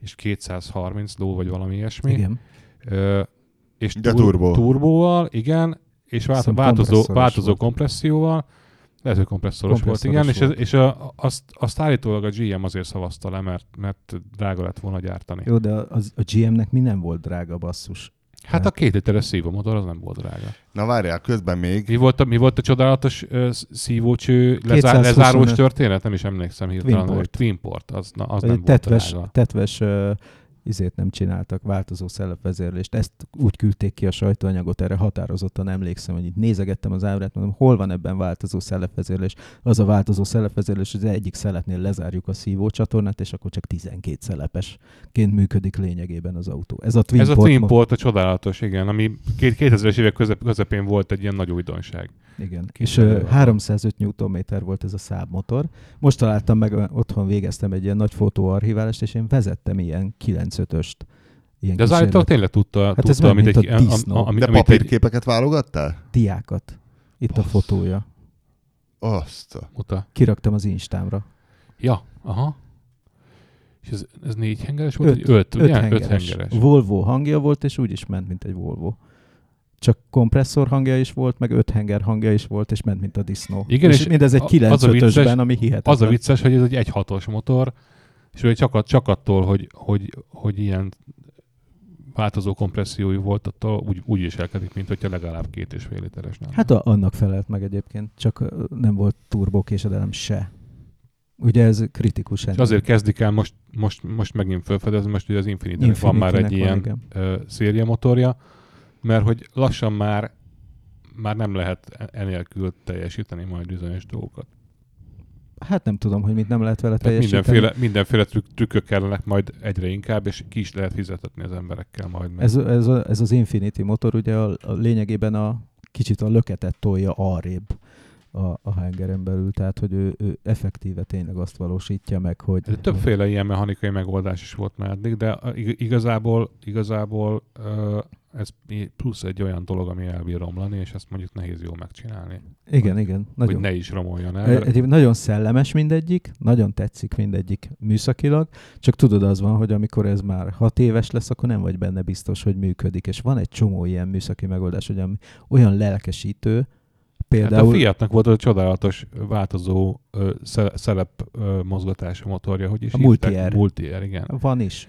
Speaker 2: és 230 ló, vagy valami ilyesmi.
Speaker 3: Igen.
Speaker 2: Ö, és
Speaker 1: De turbó.
Speaker 2: turbóval, igen, és vált, változó, változó
Speaker 3: volt.
Speaker 2: Lehet, hogy kompresszoros volt, igen, és,
Speaker 3: Kompresszoros
Speaker 2: ez, és a, azt, azt állítólag a GM azért szavazta le, mert, mert drága lett volna gyártani.
Speaker 3: Jó, de az, a GM-nek mi nem volt drága basszus?
Speaker 2: Hát a két literes szívómotor az nem volt drága.
Speaker 1: Na várjál, közben még
Speaker 2: Mi volt a, mi volt a csodálatos uh, szívócső lezá,
Speaker 3: 225.
Speaker 2: lezárós történet? Nem is emlékszem hirtelen.
Speaker 3: Twinport.
Speaker 2: hogy Twinport, az, na, az nem
Speaker 3: egy
Speaker 2: volt
Speaker 3: tetves,
Speaker 2: drága.
Speaker 3: tetves uh, izét nem csináltak, változó szelepvezérlést. Ezt úgy küldték ki a sajtóanyagot, erre határozottan emlékszem, hogy itt nézegettem az ábrát, mondom, hol van ebben változó szelepvezérlés. Az a változó szelepvezérlés, hogy az egyik szelepnél lezárjuk a szívócsatornát, és akkor csak 12 szelepesként működik lényegében az autó. Ez a Twin
Speaker 2: Ez a
Speaker 3: Port
Speaker 2: Twinport a csodálatos, igen, ami két- 2000-es évek közep, közepén volt egy ilyen nagy újdonság.
Speaker 3: Igen,
Speaker 2: Kis
Speaker 3: és
Speaker 2: előadó.
Speaker 3: 305 Nm volt ez a száb motor. Most találtam meg, otthon végeztem egy ilyen nagy fotóarchiválást, és én vezettem ilyen 95-öst. Ilyen
Speaker 2: De az állítólag tényleg tudta,
Speaker 3: Hát
Speaker 2: tudta
Speaker 3: ez
Speaker 2: amit
Speaker 3: mint
Speaker 2: egy,
Speaker 3: a disznó.
Speaker 2: am- ami,
Speaker 1: De
Speaker 2: amit egy,
Speaker 1: papírképeket válogattál?
Speaker 3: diákat. Itt a
Speaker 2: Bassz.
Speaker 3: fotója.
Speaker 1: Azt. a-
Speaker 2: muta.
Speaker 3: Kiraktam az Instámra.
Speaker 2: Ja, aha. És ez, ez négy hengeres volt?
Speaker 3: Öt.
Speaker 2: Öt, öt,
Speaker 3: Öt
Speaker 2: ugye?
Speaker 3: hengeres.
Speaker 2: Öt hengeres.
Speaker 3: Volvo hangja volt, és úgy is ment, mint egy Volvo. Csak kompresszor hangja is volt, meg öt henger hangja is volt, és ment, mint a disznó.
Speaker 2: Igen,
Speaker 3: és,
Speaker 2: és
Speaker 3: mindez egy
Speaker 2: a- az a
Speaker 3: 9.5-ösben,
Speaker 2: vicces-
Speaker 3: ami hihetetlen.
Speaker 2: Az a vicces, hogy ez egy egyhatos motor, és ugye csak, csak attól, hogy, hogy, hogy ilyen változó kompressziójú volt, attól úgy, úgy is elkedik, mint hogyha legalább két és fél literes lenne.
Speaker 3: Hát a, annak felelt meg egyébként, csak nem volt turbókésedelem se. Ugye ez kritikus
Speaker 2: és azért kezdik el most, most, most megint felfedezni, most ugye az Infinity-nek van már egy
Speaker 3: Infinity-nek
Speaker 2: ilyen
Speaker 3: van,
Speaker 2: ö, széria motorja, mert hogy lassan már már nem lehet enélkül teljesíteni majd bizonyos dolgokat.
Speaker 3: Hát nem tudom, hogy mit nem lehet vele
Speaker 2: Tehát
Speaker 3: teljesíteni.
Speaker 2: mindenféle, mindenféle trükk, trükkök kellenek majd egyre inkább, és ki is lehet fizetetni az emberekkel majd. Meg.
Speaker 3: Ez, ez, a, ez az Infinity motor ugye a, a lényegében a kicsit a löketet tolja arrébb a, a hangeren belül, tehát hogy ő, ő effektíve tényleg azt valósítja meg, hogy...
Speaker 2: De többféle ilyen mechanikai megoldás is volt már eddig, de igazából, igazából ez plusz egy olyan dolog, ami elbír romlani, és ezt mondjuk nehéz jól megcsinálni.
Speaker 3: Igen, igen,
Speaker 2: Hogy
Speaker 3: nagyon.
Speaker 2: ne is romoljon el. Mert-
Speaker 3: egyébként nagyon szellemes mindegyik, nagyon tetszik mindegyik műszakilag, csak tudod az van, hogy amikor ez már hat éves lesz, akkor nem vagy benne biztos, hogy működik, és van egy csomó ilyen műszaki megoldás, hogy ami olyan lelkesítő, például...
Speaker 2: Hát a Fiatnak volt a csodálatos változó ö, szerep ö, mozgatású motorja, hogy is
Speaker 3: A
Speaker 2: hívták?
Speaker 3: Multi-R.
Speaker 2: Multi-R, igen.
Speaker 3: Van is.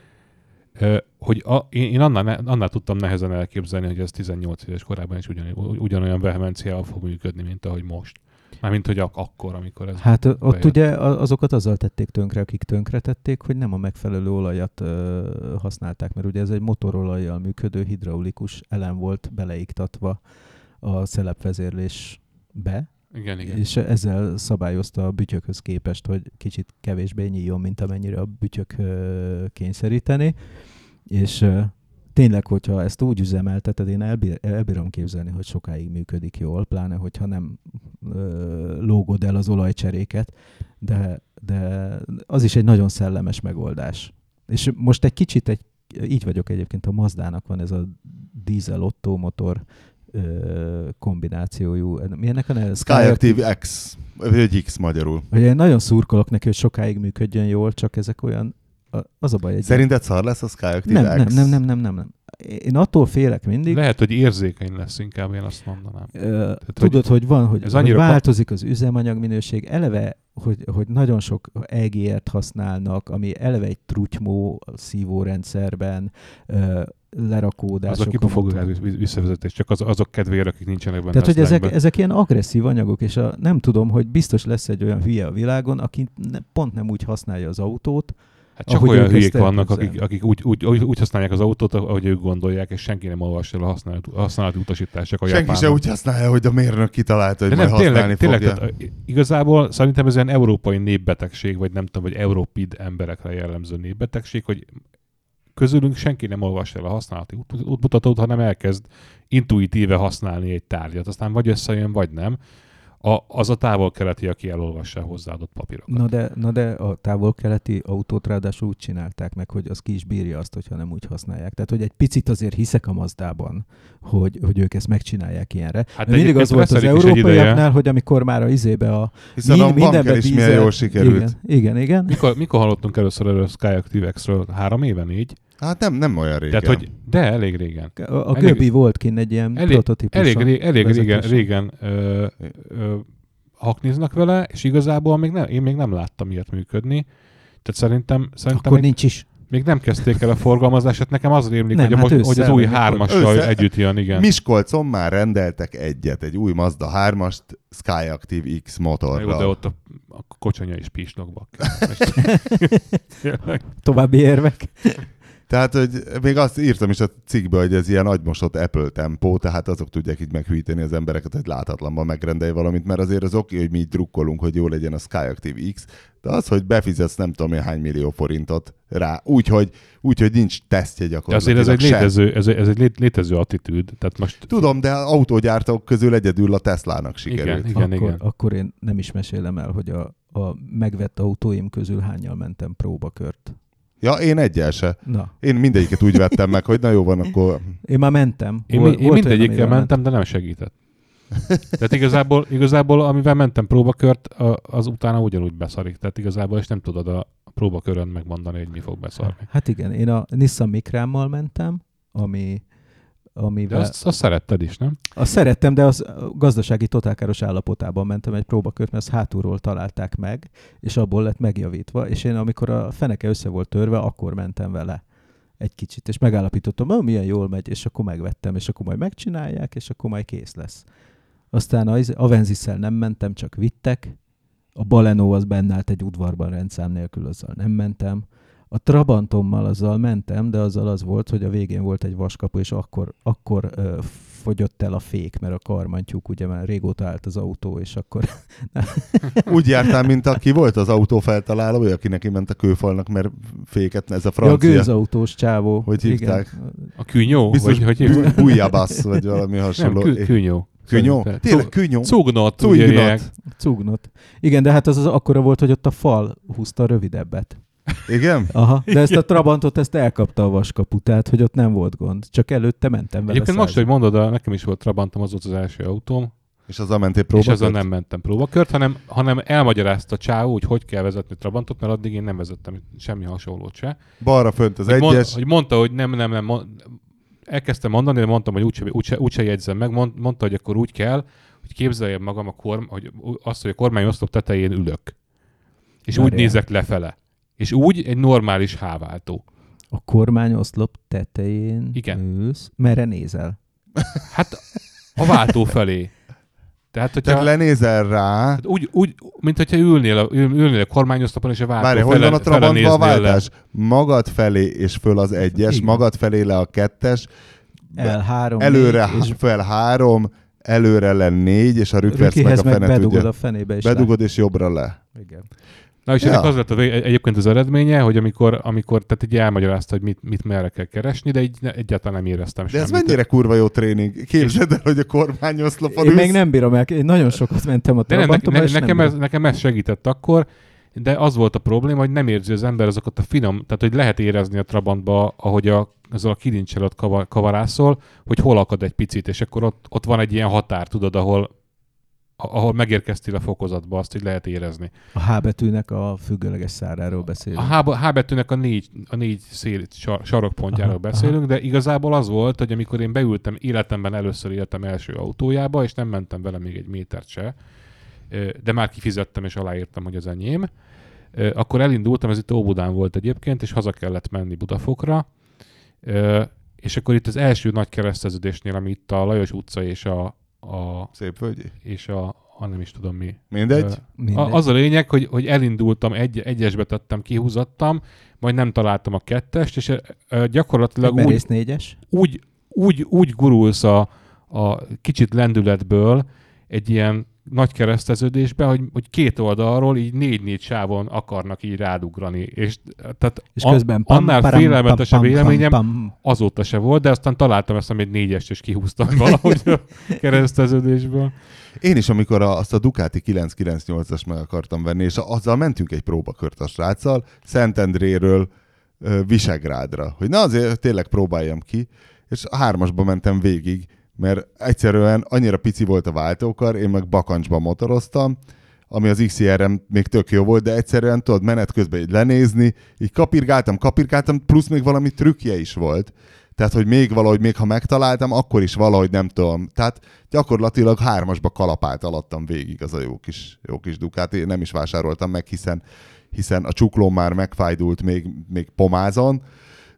Speaker 2: Ö, hogy a, én, én annál, ne- annál tudtam nehezen elképzelni, hogy ez 18 éves korában is ugyan, ugyanolyan vehemenciával fog működni, mint ahogy most. Mármint, hogy ak- akkor, amikor ez
Speaker 3: Hát ö, ott
Speaker 2: bejött.
Speaker 3: ugye azokat azzal tették tönkre, akik tönkre tették, hogy nem a megfelelő olajat ö, használták, mert ugye ez egy motorolajjal működő hidraulikus elem volt beleiktatva a szelepvezérlésbe,
Speaker 2: Igen, igen.
Speaker 3: és ezzel szabályozta a bütyökhöz képest, hogy kicsit kevésbé nyíljon, mint amennyire a bütyök kényszeríteni, és tényleg, hogyha ezt úgy üzemelteted, én elbír, elbírom képzelni, hogy sokáig működik jól, pláne, hogyha nem ö, lógod el az olajcseréket, de, de az is egy nagyon szellemes megoldás. És most egy kicsit egy, így vagyok egyébként, a Mazdának van ez a dízel Otto motor ö, kombinációjú. Milyennek a neve?
Speaker 1: Skyactiv X, vagy X magyarul.
Speaker 3: Hogy én nagyon szurkolok neki, hogy sokáig működjön jól, csak ezek olyan, az a baj. Egy
Speaker 1: Szerinted szar lesz a Skyactiv
Speaker 3: nem, nem,
Speaker 1: X?
Speaker 3: nem, nem, nem, nem, nem. Én attól félek mindig,
Speaker 2: Lehet, hogy érzékeny lesz inkább, én azt mondanám.
Speaker 3: Ö,
Speaker 2: hogy
Speaker 3: tudod, hogy, van, hogy,
Speaker 2: ez
Speaker 3: hogy változik az üzemanyag minőség, eleve, hogy, hogy nagyon sok EGR-t használnak, ami eleve egy trutymó szívórendszerben, ö, lerakódások.
Speaker 2: Az a visszavezetés, csak az, azok kedvére, akik nincsenek benne.
Speaker 3: Tehát, hogy ezek, ezek ilyen agresszív anyagok, és a, nem tudom, hogy biztos lesz egy olyan hülye a világon, aki ne, pont nem úgy használja az autót,
Speaker 2: Hát csak olyan
Speaker 3: ők
Speaker 2: hülyék vannak, akik, akik úgy, úgy, úgy, úgy használják az autót, ahogy ők gondolják, és senki nem olvassa el a használati, használati utasítások a
Speaker 1: Senki
Speaker 2: japánok.
Speaker 1: se úgy használja, hogy a mérnök kitalálta, hogy
Speaker 2: De
Speaker 1: majd
Speaker 2: nem,
Speaker 1: használni
Speaker 2: tényleg, tényleg
Speaker 1: fogja.
Speaker 2: tehát, igazából szerintem ez olyan európai népbetegség, vagy nem tudom, vagy európid emberekre jellemző népbetegség, hogy közülünk senki nem olvas el a használati út- útmutatót, hanem elkezd intuitíve használni egy tárgyat. Aztán vagy összejön, vagy nem. A, az a távol-keleti, aki elolvassa a hozzáadott papírokat.
Speaker 3: Na de, na de a távol-keleti autót ráadásul úgy csinálták meg, hogy az ki is bírja azt, hogyha nem úgy használják. Tehát, hogy egy picit azért hiszek a Mazdában, hogy, hogy ők ezt megcsinálják ilyenre.
Speaker 2: Hát
Speaker 3: Mert mindig az volt az európaiaknál, hogy amikor már a izébe a
Speaker 1: Hiszen a
Speaker 3: min-
Speaker 1: banker is milyen jól sikerült.
Speaker 3: Igen, igen, igen.
Speaker 2: Mikor, mikor hallottunk először erről a Skyactiv X-ről? Három éve, négy?
Speaker 1: Hát nem, nem olyan régen.
Speaker 2: Tehát, hogy, de elég régen.
Speaker 3: A, a
Speaker 2: Elég-
Speaker 3: Göbi volt kint egy ilyen
Speaker 2: elég-
Speaker 3: prototípus.
Speaker 2: Elég, elég régen, régen ö, ö, hakniznak vele, és igazából még nem, én még nem láttam ilyet működni. Tehát szerintem, szerintem
Speaker 3: Akkor
Speaker 2: még,
Speaker 3: nincs is.
Speaker 2: még nem kezdték el a forgalmazását. Nekem az rémlik,
Speaker 3: Nem,
Speaker 2: hogy, a,
Speaker 3: hát
Speaker 2: most, hogy az új hármassal együtt jön, igen.
Speaker 1: Miskolcon már rendeltek egyet, egy új Mazda 3-ast Skyactiv X
Speaker 2: Jó, de ott a, a kocsanya is pisnok bak. Tényleg.
Speaker 3: További érvek.
Speaker 1: Tehát, hogy még azt írtam is a cikkbe, hogy ez ilyen agymosott Apple tempó, tehát azok tudják így meghűíteni az embereket, hogy láthatlanban megrendelj valamit, mert azért az oké, hogy mi így drukkolunk, hogy jó legyen a Skyactiv X, de az, hogy befizetsz nem tudom én hány millió forintot rá, úgyhogy úgy, hogy nincs tesztje
Speaker 2: De
Speaker 1: gyakorlatilag
Speaker 2: azért ez egy létező, ez, egy- ez egy lé- létező attitűd. Tehát most
Speaker 1: Tudom, de autógyártók közül egyedül a Teslának sikerült.
Speaker 2: Igen,
Speaker 3: akkor,
Speaker 2: igen.
Speaker 3: akkor én nem is mesélem el, hogy a, a megvett autóim közül hányal mentem próbakört.
Speaker 1: Ja, én egyel se.
Speaker 3: Na,
Speaker 1: Én mindegyiket úgy vettem meg, hogy na jó van, akkor
Speaker 3: én már mentem.
Speaker 2: Én, mi- én mindegyikkel mentem, de nem segített. Tehát igazából, igazából amivel mentem próbakört, az utána ugyanúgy beszarik. Tehát igazából és nem tudod a próbakörön megmondani, hogy mi fog beszarni.
Speaker 3: Hát igen, én a Nissan Micrámmal mentem, ami,
Speaker 2: De
Speaker 3: amivel...
Speaker 2: azt, azt szeretted is, nem?
Speaker 3: Azt szerettem, de az gazdasági totálkáros állapotában mentem egy próbakört, mert ezt hátulról találták meg, és abból lett megjavítva, és én amikor a feneke össze volt törve, akkor mentem vele egy kicsit, és megállapítottam, hogy milyen jól megy, és akkor megvettem, és akkor majd megcsinálják, és akkor majd kész lesz. Aztán a Avenzisszel nem mentem, csak vittek, a Baleno az benne állt egy udvarban rendszám nélkül, azzal nem mentem. A Trabantommal azzal mentem, de azzal az volt, hogy a végén volt egy vaskapu, és akkor, akkor ö, fogyott el a fék, mert a karmantyúk ugye már régóta állt az autó, és akkor
Speaker 1: úgy jártál, mint aki volt az autó feltaláló, aki neki ment a kőfalnak, mert féket, ez a
Speaker 3: ja, a
Speaker 1: francia.
Speaker 3: gőzautós csávó.
Speaker 1: Hogy hívták?
Speaker 2: A kűnyó?
Speaker 1: Biztos,
Speaker 2: vagy hogy
Speaker 1: bujjabasz, vagy valami
Speaker 2: Nem,
Speaker 1: hasonló.
Speaker 2: kü, kűnyó.
Speaker 1: Künyó?
Speaker 2: Szerintem.
Speaker 1: Tényleg künyó?
Speaker 2: Cugnot,
Speaker 1: Cugnot.
Speaker 3: Cugnot. Igen, de hát az, az akkora volt, hogy ott a fal húzta a rövidebbet.
Speaker 1: Igen?
Speaker 3: Aha, de ezt a Trabantot ezt elkapta a vaskapu, tehát hogy ott nem volt gond. Csak előtte mentem vele
Speaker 2: Egyébként most, hogy mondod, a, nekem is volt Trabantom, az volt az első autóm,
Speaker 1: És azzal mentél
Speaker 2: és
Speaker 1: próbálkozni?
Speaker 2: azzal nem mentem próbakört, hanem, hanem elmagyarázta a csávó, hogy hogy kell vezetni Trabantot, mert addig én nem vezettem semmi hasonlót se.
Speaker 1: Balra fönt az
Speaker 2: hogy, mond,
Speaker 1: egyes.
Speaker 2: hogy mondta, hogy nem, nem, nem, mond, elkezdtem mondani, de mondtam, hogy úgyse, úgyse, úgyse jegyzem meg, mond, mondta, hogy akkor úgy kell, hogy képzeljem magam a korm, hogy azt, hogy a kormányoszlop tetején ülök. És úgy
Speaker 3: Várjál.
Speaker 2: nézek lefele. És úgy egy normális háváltó.
Speaker 3: A kormányoszlop tetején
Speaker 2: Igen.
Speaker 3: ülsz. Merre nézel?
Speaker 2: Hát a váltó felé. Tehát, hogyha...
Speaker 1: Tehát lenézel rá.
Speaker 2: Tehát úgy, úgy, mint hogyha ülnél a, ül- ülnél a kormányoszlopon, és a váltó
Speaker 1: Várj, van a Trabantban a
Speaker 2: néznél le.
Speaker 1: váltás? Magad felé és föl az egyes,
Speaker 3: Igen.
Speaker 1: magad felé le a kettes,
Speaker 3: El három,
Speaker 1: előre
Speaker 3: négy, és
Speaker 1: fel három, előre le négy, és a rükverc meg a fene
Speaker 3: bedugod
Speaker 1: tudja.
Speaker 3: a fenébe, és
Speaker 1: Bedugod és jobbra le.
Speaker 3: Le. Igen.
Speaker 2: Na és
Speaker 1: Ja.
Speaker 2: ennek az lett a, vé- egyébként az eredménye, hogy amikor, amikor tehát így elmagyarázta, hogy mit, mit merre kell keresni, de így ne, egyáltalán nem éreztem
Speaker 1: De ez
Speaker 2: semmit.
Speaker 1: mennyire kurva jó tréning. Képzeld el, hogy a kormányoszlopon
Speaker 3: Én
Speaker 1: ülsz.
Speaker 3: még nem bírom el, én nagyon sokat mentem a
Speaker 2: ne,
Speaker 3: Trabantomba,
Speaker 2: ne,
Speaker 3: és nem
Speaker 2: nekem, ez, nekem ez segített akkor, de az volt a probléma, hogy nem érzi az ember azokat a finom, tehát hogy lehet érezni a Trabantba, ahogy a, azzal a kilincsel ott kava, kavarászol, hogy hol akad egy picit, és akkor ott, ott van egy ilyen határ, tudod, ahol ahol megérkeztél a fokozatba, azt így lehet érezni.
Speaker 3: A H betűnek a függőleges száráról
Speaker 2: A
Speaker 3: beszélünk.
Speaker 2: H, H betűnek a négy, a négy szél, sar, sarokpontjáról
Speaker 3: Aha,
Speaker 2: beszélünk, de igazából az volt, hogy amikor én beültem, életemben először életem első autójába, és nem mentem vele még egy métert se, de már kifizettem és aláírtam, hogy az enyém, akkor elindultam, ez itt Óbudán volt egyébként, és haza kellett menni Budafokra, és akkor itt az első nagy kereszteződésnél, ami itt a Lajos utca és a, a,
Speaker 1: Szép völgyi.
Speaker 2: és a, a nem is tudom mi,
Speaker 1: Mindegy.
Speaker 3: Mindegy.
Speaker 2: a, az a lényeg, hogy, hogy elindultam, egy, egyesbe tettem, kihúzattam, majd nem találtam a kettest, és gyakorlatilag
Speaker 3: Egy
Speaker 2: úgy,
Speaker 3: négyes.
Speaker 2: úgy, úgy, úgy gurulsz a, a kicsit lendületből egy ilyen nagy kereszteződésbe, hogy, hogy két oldalról így négy-négy sávon akarnak így rádugrani. És, tehát
Speaker 3: És
Speaker 2: a-
Speaker 3: közben pam,
Speaker 2: annál
Speaker 3: param,
Speaker 2: félelmetesebb
Speaker 3: pam, pam,
Speaker 2: élményem
Speaker 3: pam, pam.
Speaker 2: azóta se volt, de aztán találtam ezt, amit négyest, és kihúztam valahogy a kereszteződésből.
Speaker 1: Én is, amikor a, azt a Ducati 998-as meg akartam venni, és azzal mentünk egy próbakört a sráccal, Szentendréről Visegrádra, hogy na azért tényleg próbáljam ki, és a hármasba mentem végig, mert egyszerűen annyira pici volt a váltókar, én meg bakancsba motoroztam, ami az XCR-em még tök jó volt, de egyszerűen tudod, menet közben így lenézni, így kapirgáltam, kapirgáltam, plusz még valami trükkje is volt. Tehát, hogy még valahogy, még ha megtaláltam, akkor is valahogy nem tudom. Tehát gyakorlatilag hármasba kalapált alattam végig az a jó kis, jó kis Ducati. Én nem is vásároltam meg, hiszen, hiszen a csuklóm már megfájdult még, még pomázon,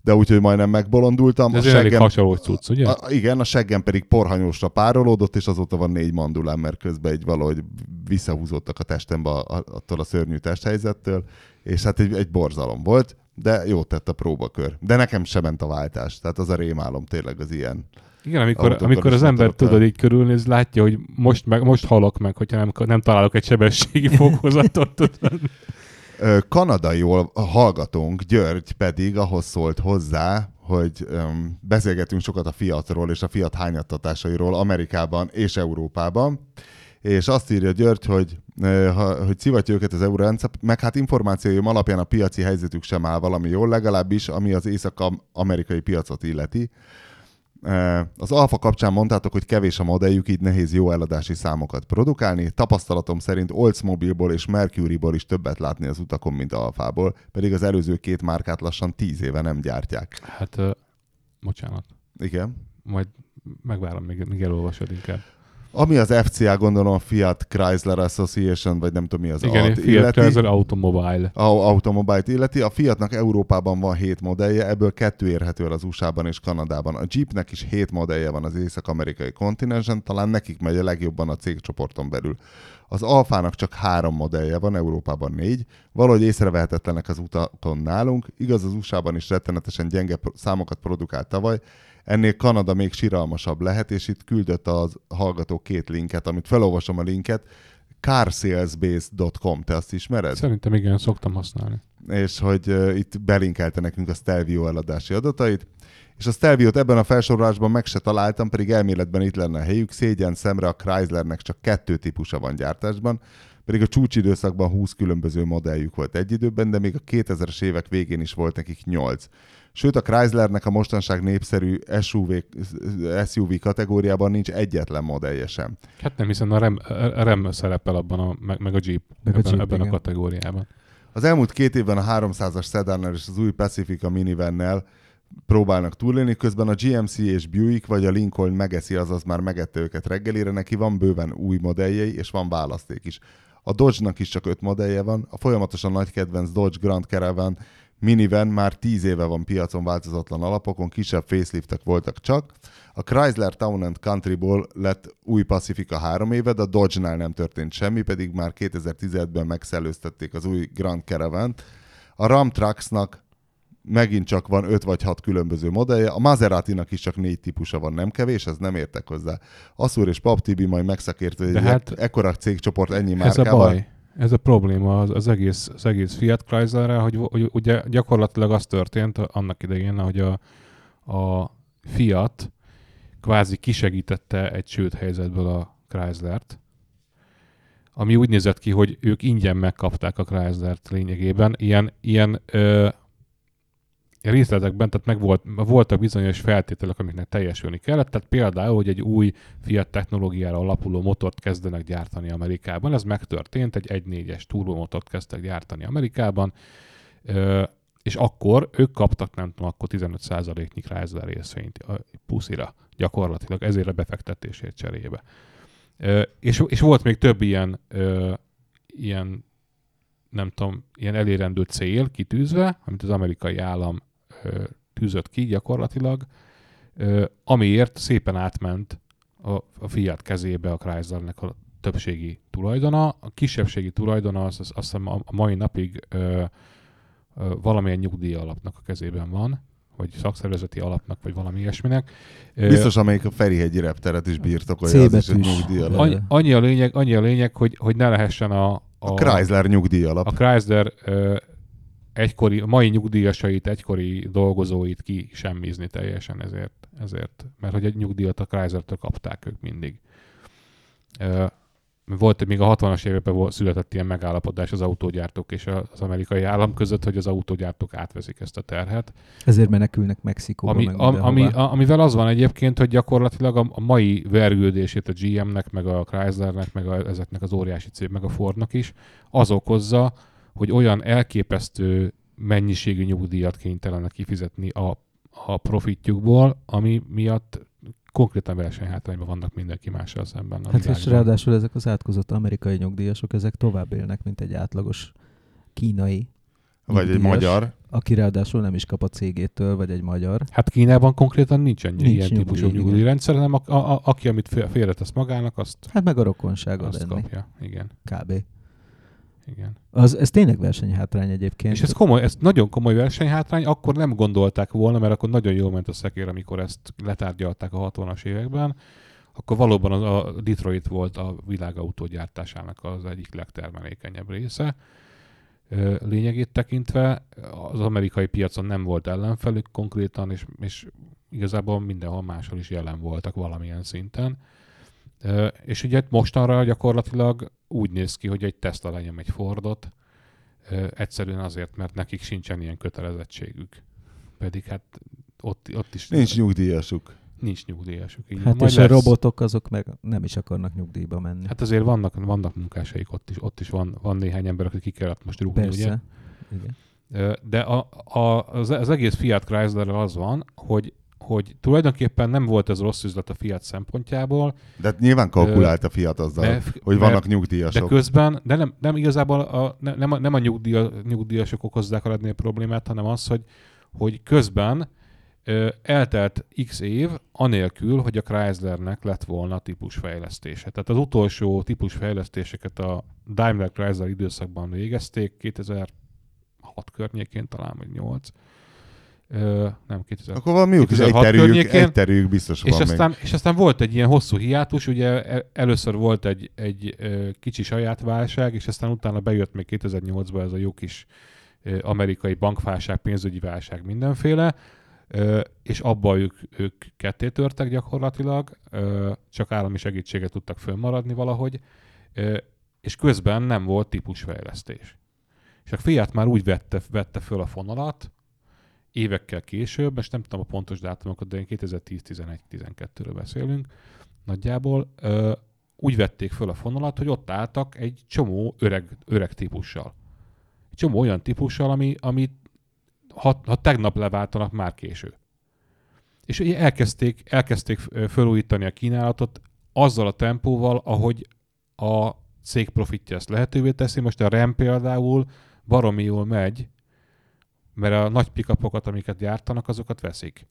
Speaker 1: de úgyhogy majdnem megbolondultam.
Speaker 2: De
Speaker 1: A
Speaker 2: ez elég
Speaker 1: seggem,
Speaker 2: hasonló cucc, ugye?
Speaker 1: a, igen, a seggem pedig porhanyósra párolódott, és azóta van négy mandulám, mert közben egy valahogy visszahúzottak a testembe a- a- attól a szörnyű testhelyzettől, és hát egy, egy borzalom volt, de jó tett a próbakör. De nekem sem ment a váltás, tehát az a rémálom tényleg az ilyen.
Speaker 2: Igen, amikor, amikor az ember tudod így körülnéz, látja, hogy most, meg, most halok meg, hogyha nem, nem találok egy sebességi fokozatot. tudod.
Speaker 1: Kanadai hallgatónk, György pedig ahhoz szólt hozzá, hogy öm, beszélgetünk sokat a Fiatról és a Fiat hányattatásairól Amerikában és Európában, és azt írja György, hogy, ö, ha, hogy szivatja őket az eurórendszer, meg hát információim alapján a piaci helyzetük sem áll valami jól, legalábbis ami az észak-amerikai piacot illeti. Az Alfa kapcsán mondtátok, hogy kevés a modelljük, így nehéz jó eladási számokat produkálni. Tapasztalatom szerint Oldsmobile-ból és Mercury-ból is többet látni az utakon, mint Alfából, pedig az előző két márkát lassan tíz éve nem gyártják.
Speaker 2: Hát, uh, bocsánat,
Speaker 1: Igen.
Speaker 2: majd megvárom, még, még elolvasod inkább.
Speaker 1: Ami az FCA, gondolom a Fiat Chrysler Association, vagy nem tudom mi az
Speaker 2: Igen,
Speaker 1: alt
Speaker 2: Fiat
Speaker 1: illeti.
Speaker 2: Chrysler Automobile.
Speaker 1: a automobilt illeti. A Fiatnak Európában van 7 modellje, ebből kettő érhető el az USA-ban és Kanadában. A Jeepnek is 7 modellje van az észak-amerikai kontinensen, talán nekik megy a legjobban a cégcsoporton belül. Az Alfának csak három modellje van, Európában négy. Valahogy észrevehetetlenek az utakon nálunk. Igaz, az USA-ban is rettenetesen gyenge számokat produkált tavaly, Ennél Kanada még siralmasabb lehet, és itt küldött az hallgató két linket, amit felolvasom a linket. carsalesbase.com, te azt ismered?
Speaker 2: Szerintem igen, szoktam használni.
Speaker 1: és hogy uh, itt belinkelte nekünk a Stelvio eladási adatait, és a Stelviot ebben a felsorolásban meg se találtam, pedig elméletben itt lenne a helyük. Szégyen szemre a Chryslernek csak kettő típusa van gyártásban, pedig a csúcsidőszakban 20 különböző modelljük volt egy időben, de még a 2000-es évek végén is volt nekik 8. Sőt, a Chryslernek a mostanság népszerű SUV, SUV kategóriában nincs egyetlen modellje sem.
Speaker 2: Hát nem, hiszen a REM szerepel abban, a, meg, meg a Jeep,
Speaker 3: Meg a
Speaker 2: ebben,
Speaker 3: Jeep,
Speaker 2: ebben a kategóriában.
Speaker 1: Az elmúlt két évben a 300-as Sedannel és az új Pacifica minivennel próbálnak túlélni, közben a GMC és Buick vagy a Lincoln megeszi, azaz már megette őket reggelire, neki van bőven új modelljei, és van választék is. A Dodge-nak is csak öt modellje van, a folyamatosan nagy kedvenc Dodge Grand Caravan minivan már 10 éve van piacon változatlan alapokon, kisebb faceliftek voltak csak. A Chrysler Town and Countryból lett új Pacifica három éve, de a Dodge-nál nem történt semmi, pedig már 2017-ben megszellőztették az új Grand caravan A Ram Trucksnak megint csak van 5 vagy 6 különböző modellje, a Maserati-nak is csak négy típusa van, nem kevés, ez nem értek hozzá. Asszúr és Pap Tibi majd megszakért, hogy
Speaker 2: hát-
Speaker 1: ek- ekkora cégcsoport ennyi
Speaker 2: Ez a baj. Ez a probléma az, az, egész, az egész Fiat Chryslerrel, hogy, hogy ugye gyakorlatilag az történt annak idején, hogy a, a Fiat kvázi kisegítette egy sőt helyzetből a Chryslert, ami úgy nézett ki, hogy ők ingyen megkapták a Chryslert lényegében. Ilyen, ilyen ö, részletekben, tehát meg volt, voltak bizonyos feltételek, amiknek teljesülni kellett, tehát például, hogy egy új Fiat technológiára alapuló motort kezdenek gyártani Amerikában, ez megtörtént, egy 1.4-es turbomotort kezdtek gyártani Amerikában, és akkor ők kaptak, nem tudom, akkor 15%-nyi Chrysler részvényt puszira, gyakorlatilag ezért a befektetésért cserébe. És, és volt még több ilyen, ilyen nem tudom, ilyen elérendő cél kitűzve, amit az amerikai állam tűzött ki gyakorlatilag, amiért szépen átment a, a Fiat kezébe a Chryslernek a többségi tulajdona. A kisebbségi tulajdona az, az azt hiszem a, a mai napig ö, ö, valamilyen nyugdíj alapnak a kezében van, vagy szakszervezeti alapnak, vagy valami ilyesminek.
Speaker 1: Biztos, amelyik a Ferihegyi repteret is birtokolja, az is egy nyugdíj alap.
Speaker 2: Annyi, annyi, a lényeg, annyi a lényeg, hogy, hogy ne lehessen a, a,
Speaker 1: A Chrysler nyugdíj alap.
Speaker 2: a Chrysler ö, egykori, mai nyugdíjasait, egykori dolgozóit ki semmizni teljesen ezért, ezért, mert hogy egy nyugdíjat a Chrysler-től kapták ők mindig. Volt, még a 60-as években született ilyen megállapodás az autógyártók és az amerikai állam között, hogy az autógyártók átveszik ezt a terhet.
Speaker 3: Ezért menekülnek Mexikóba,
Speaker 2: Ami,
Speaker 3: meg
Speaker 2: am, ami, a, amivel az van egyébként, hogy gyakorlatilag a, a mai vergődését a GM-nek, meg a Chryslernek, meg a, ezeknek az óriási cég, meg a Fordnak is, az okozza, hogy olyan elképesztő mennyiségű nyugdíjat kénytelenek kifizetni a, a profitjukból, ami miatt konkrétan versenyhátrányban vannak mindenki mással szemben a
Speaker 3: Hát és
Speaker 2: világban.
Speaker 3: ráadásul ezek az átkozott amerikai nyugdíjasok, ezek tovább élnek, mint egy átlagos kínai
Speaker 1: Vagy egy magyar.
Speaker 3: aki ráadásul nem is kap a cégétől, vagy egy magyar.
Speaker 2: Hát Kínában konkrétan nincsen
Speaker 3: Nincs
Speaker 2: ilyen típusú
Speaker 3: nyugdíj, igen.
Speaker 2: nyugdíjrendszer, hanem a, a, a, aki, amit fél- félretesz magának, azt,
Speaker 3: Hát meg a rokonság ad
Speaker 2: azt
Speaker 3: enni,
Speaker 2: kapja. Igen,
Speaker 3: kb.
Speaker 2: Igen.
Speaker 3: Az, ez tényleg versenyhátrány egyébként.
Speaker 2: És ez komoly, ez nagyon komoly versenyhátrány, akkor nem gondolták volna, mert akkor nagyon jól ment a szekér, amikor ezt letárgyalták a 60-as években, akkor valóban a a Detroit volt a világautógyártásának az egyik legtermelékenyebb része. Lényegét tekintve az amerikai piacon nem volt ellenfelük konkrétan, és, és igazából mindenhol máshol is jelen voltak valamilyen szinten. És ugye mostanra gyakorlatilag úgy néz ki, hogy egy Tesla lenyom egy Fordot, egyszerűen azért, mert nekik sincsen ilyen kötelezettségük. Pedig hát ott, ott is
Speaker 1: Nincs nyugdíjasuk.
Speaker 2: nincs nyugdíjasuk. Így
Speaker 3: Hát
Speaker 2: majd
Speaker 3: és a
Speaker 2: lesz.
Speaker 3: robotok azok meg nem is akarnak nyugdíjba menni.
Speaker 2: Hát azért vannak, vannak munkásaik ott is, ott is van, van néhány ember, aki ki kellett most rúgni, ugye?
Speaker 3: Persze. Igen.
Speaker 2: Ö, De a, a, az, az egész Fiat chrysler az van, hogy, hogy tulajdonképpen nem volt ez rossz üzlet a Fiat szempontjából,
Speaker 1: De nyilván kalkulált a Fiat azzal,
Speaker 2: mert-
Speaker 1: hogy vannak
Speaker 2: de
Speaker 1: nyugdíjasok.
Speaker 2: közben, de nem, nem igazából a, ne- nem, a, nem a nyugdíja, nyugdíjasok okozzák a legnagyobb problémát, hanem az, hogy, hogy közben ö, eltelt x év anélkül, hogy a Chryslernek lett volna típusfejlesztése. Tehát az utolsó típusfejlesztéseket a Daimler Chrysler időszakban végezték, 2006 környékén talán, vagy 8. Ö, nem, 2000.
Speaker 1: Akkor valami kis
Speaker 2: 2006
Speaker 1: egyterűjük,
Speaker 2: környékén,
Speaker 1: egyterűjük biztos
Speaker 2: És
Speaker 1: van még.
Speaker 2: aztán, és aztán volt egy ilyen hosszú hiátus, ugye e- először volt egy, egy kicsi saját válság, és aztán utána bejött még 2008-ban ez a jó kis amerikai bankválság, pénzügyi válság, mindenféle, és abban ők, ők ketté törtek gyakorlatilag, csak állami segítséget tudtak fönnmaradni valahogy, és közben nem volt típusfejlesztés. És a Fiat már úgy vette, vette föl a fonalat, évekkel később, most nem tudom a pontos dátumokat, de 2010-11-12-ről beszélünk nagyjából, ö, úgy vették föl a fonalat, hogy ott álltak egy csomó öreg, öreg típussal. Egy csomó olyan típussal, ami, ami ha, ha tegnap leváltanak, már késő. És ugye elkezdték, elkezdték felújítani a kínálatot azzal a tempóval, ahogy a cég profitja ezt lehetővé teszi. Most a RAM például baromi jól megy, mert a nagy pikapokat, amiket gyártanak, azokat veszik.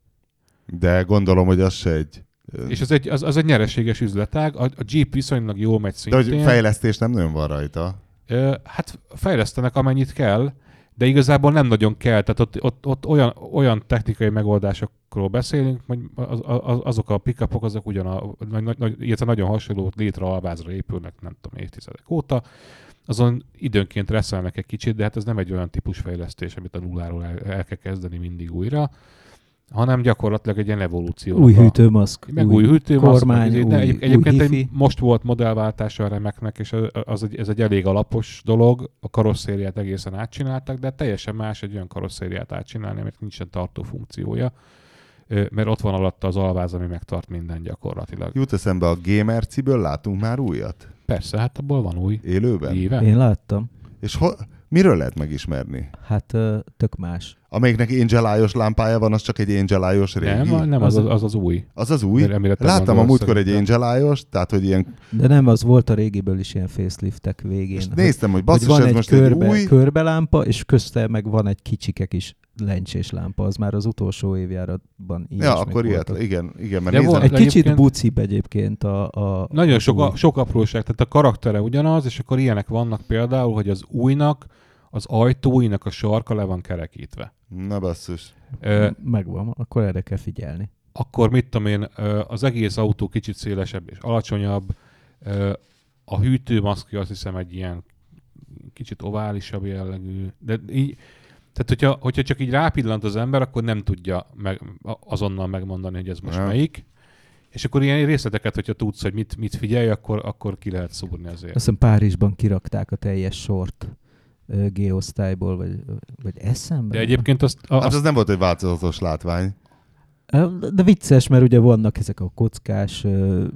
Speaker 1: De gondolom, hogy az se egy...
Speaker 2: És az egy, az, az egy nyereséges üzletág, a, a Jeep viszonylag jól megy
Speaker 1: De
Speaker 2: szintén.
Speaker 1: hogy fejlesztés nem nagyon van rajta.
Speaker 2: Ö, hát fejlesztenek amennyit kell, de igazából nem nagyon kell. Tehát ott, ott, ott olyan, olyan technikai megoldásokról beszélünk, hogy az, az, azok a pickupok, azok ugyan a, nagy, nagy, nagy, illetve nagyon hasonló létre alvázra épülnek, nem tudom, évtizedek óta. Azon időnként reszelnek egy kicsit, de hát ez nem egy olyan típus fejlesztés, amit a nulláról el, el kell kezdeni mindig újra, hanem gyakorlatilag egy ilyen evolúció.
Speaker 3: Új hűtőmaszk,
Speaker 2: meg új, új hűtőmaszk,
Speaker 3: kormány,
Speaker 2: meg,
Speaker 3: új,
Speaker 2: de egy, egyébként
Speaker 3: új
Speaker 2: egy, most volt modellváltása a remeknek, és az egy, ez egy elég alapos dolog, a karosszériát egészen átcsináltak, de teljesen más egy olyan karosszériát átcsinálni, amit nincsen tartó funkciója mert ott van alatta az alváz, ami megtart minden gyakorlatilag.
Speaker 1: Jut eszembe a Gamer Ciből látunk már újat?
Speaker 2: Persze, hát abból van új.
Speaker 1: Élőben?
Speaker 2: Éve?
Speaker 3: Én láttam.
Speaker 1: És ho- miről lehet megismerni?
Speaker 3: Hát tök más.
Speaker 1: Amelyiknek Angel lámpája van, az csak egy Angel régi?
Speaker 2: Nem, nem az az, az, az új.
Speaker 1: Az az új?
Speaker 2: Amire
Speaker 1: Láttam a múltkor egy Angel tehát hogy ilyen...
Speaker 3: De nem, az volt a régiből is ilyen faceliftek végén.
Speaker 1: És néztem, hogy basszus,
Speaker 3: hogy van
Speaker 1: ez
Speaker 3: egy
Speaker 1: most
Speaker 3: körbe,
Speaker 1: egy új...
Speaker 3: körbelámpa, és közte meg van egy kicsikek is lencsés lámpa, az már az utolsó évjáratban így
Speaker 1: Ja, akkor ilyet, igen, igen, mert
Speaker 2: De
Speaker 1: nézem,
Speaker 3: Egy kicsit
Speaker 2: egyébként-
Speaker 3: bucibb egyébként a... a
Speaker 2: Nagyon
Speaker 3: a
Speaker 2: sok, a, sok apróság, tehát a karaktere ugyanaz, és akkor ilyenek vannak például, hogy az újnak, az ajtóinak a sarka le van kerekítve.
Speaker 1: Na basszus.
Speaker 2: Ö,
Speaker 3: Megvan, akkor erre kell figyelni.
Speaker 2: akkor mit tudom én, az egész autó kicsit szélesebb és alacsonyabb, a hűtőmaszkja azt hiszem egy ilyen kicsit oválisabb jellegű, de így, tehát hogyha, hogyha csak így rápillant az ember, akkor nem tudja meg, azonnal megmondani, hogy ez most
Speaker 1: Ja.
Speaker 2: melyik. És akkor ilyen részleteket, hogyha tudsz, hogy mit, mit figyelj, akkor, akkor ki lehet szúrni azért.
Speaker 3: Azt hiszem Párizsban kirakták a teljes sort G-osztályból, vagy, vagy eszembe.
Speaker 2: De egyébként azt, a,
Speaker 1: Hát
Speaker 2: azt
Speaker 1: az nem volt egy változatos látvány.
Speaker 3: De vicces, mert ugye vannak ezek a kockás,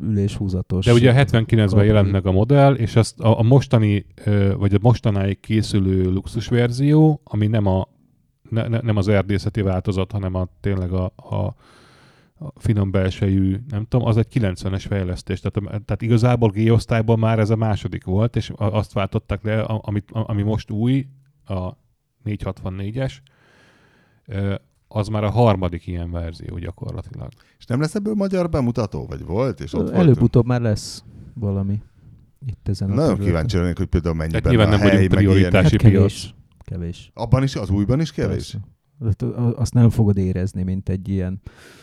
Speaker 3: üléshúzatos...
Speaker 2: De ugye a 79-ben
Speaker 3: kabin.
Speaker 2: jelent meg a modell, és azt a, a mostani, vagy a mostanáig készülő luxus verzió, ami nem a ne, ne, nem az erdészeti változat, hanem a tényleg a, a, a finom belsejű, nem tudom, az egy 90-es fejlesztés. Tehát, tehát igazából G-osztályban már ez a második volt, és azt váltották le, amit, ami most új, a 464-es, ö, az már a harmadik ilyen verzió gyakorlatilag.
Speaker 1: És nem lesz ebből magyar bemutató? Vagy volt? És ott?
Speaker 3: Előbb-utóbb már lesz valami itt ezen a
Speaker 1: Nagyon
Speaker 3: területen.
Speaker 1: kíváncsi lennék, hogy például mennyiben
Speaker 2: Tehát nyilván
Speaker 1: a
Speaker 2: nem
Speaker 1: hely,
Speaker 2: prioritási
Speaker 3: Hát kevés. Kevés.
Speaker 1: Abban is, az újban is kevés?
Speaker 3: Persze. Hát, Azt nem fogod érezni, mint egy ilyen,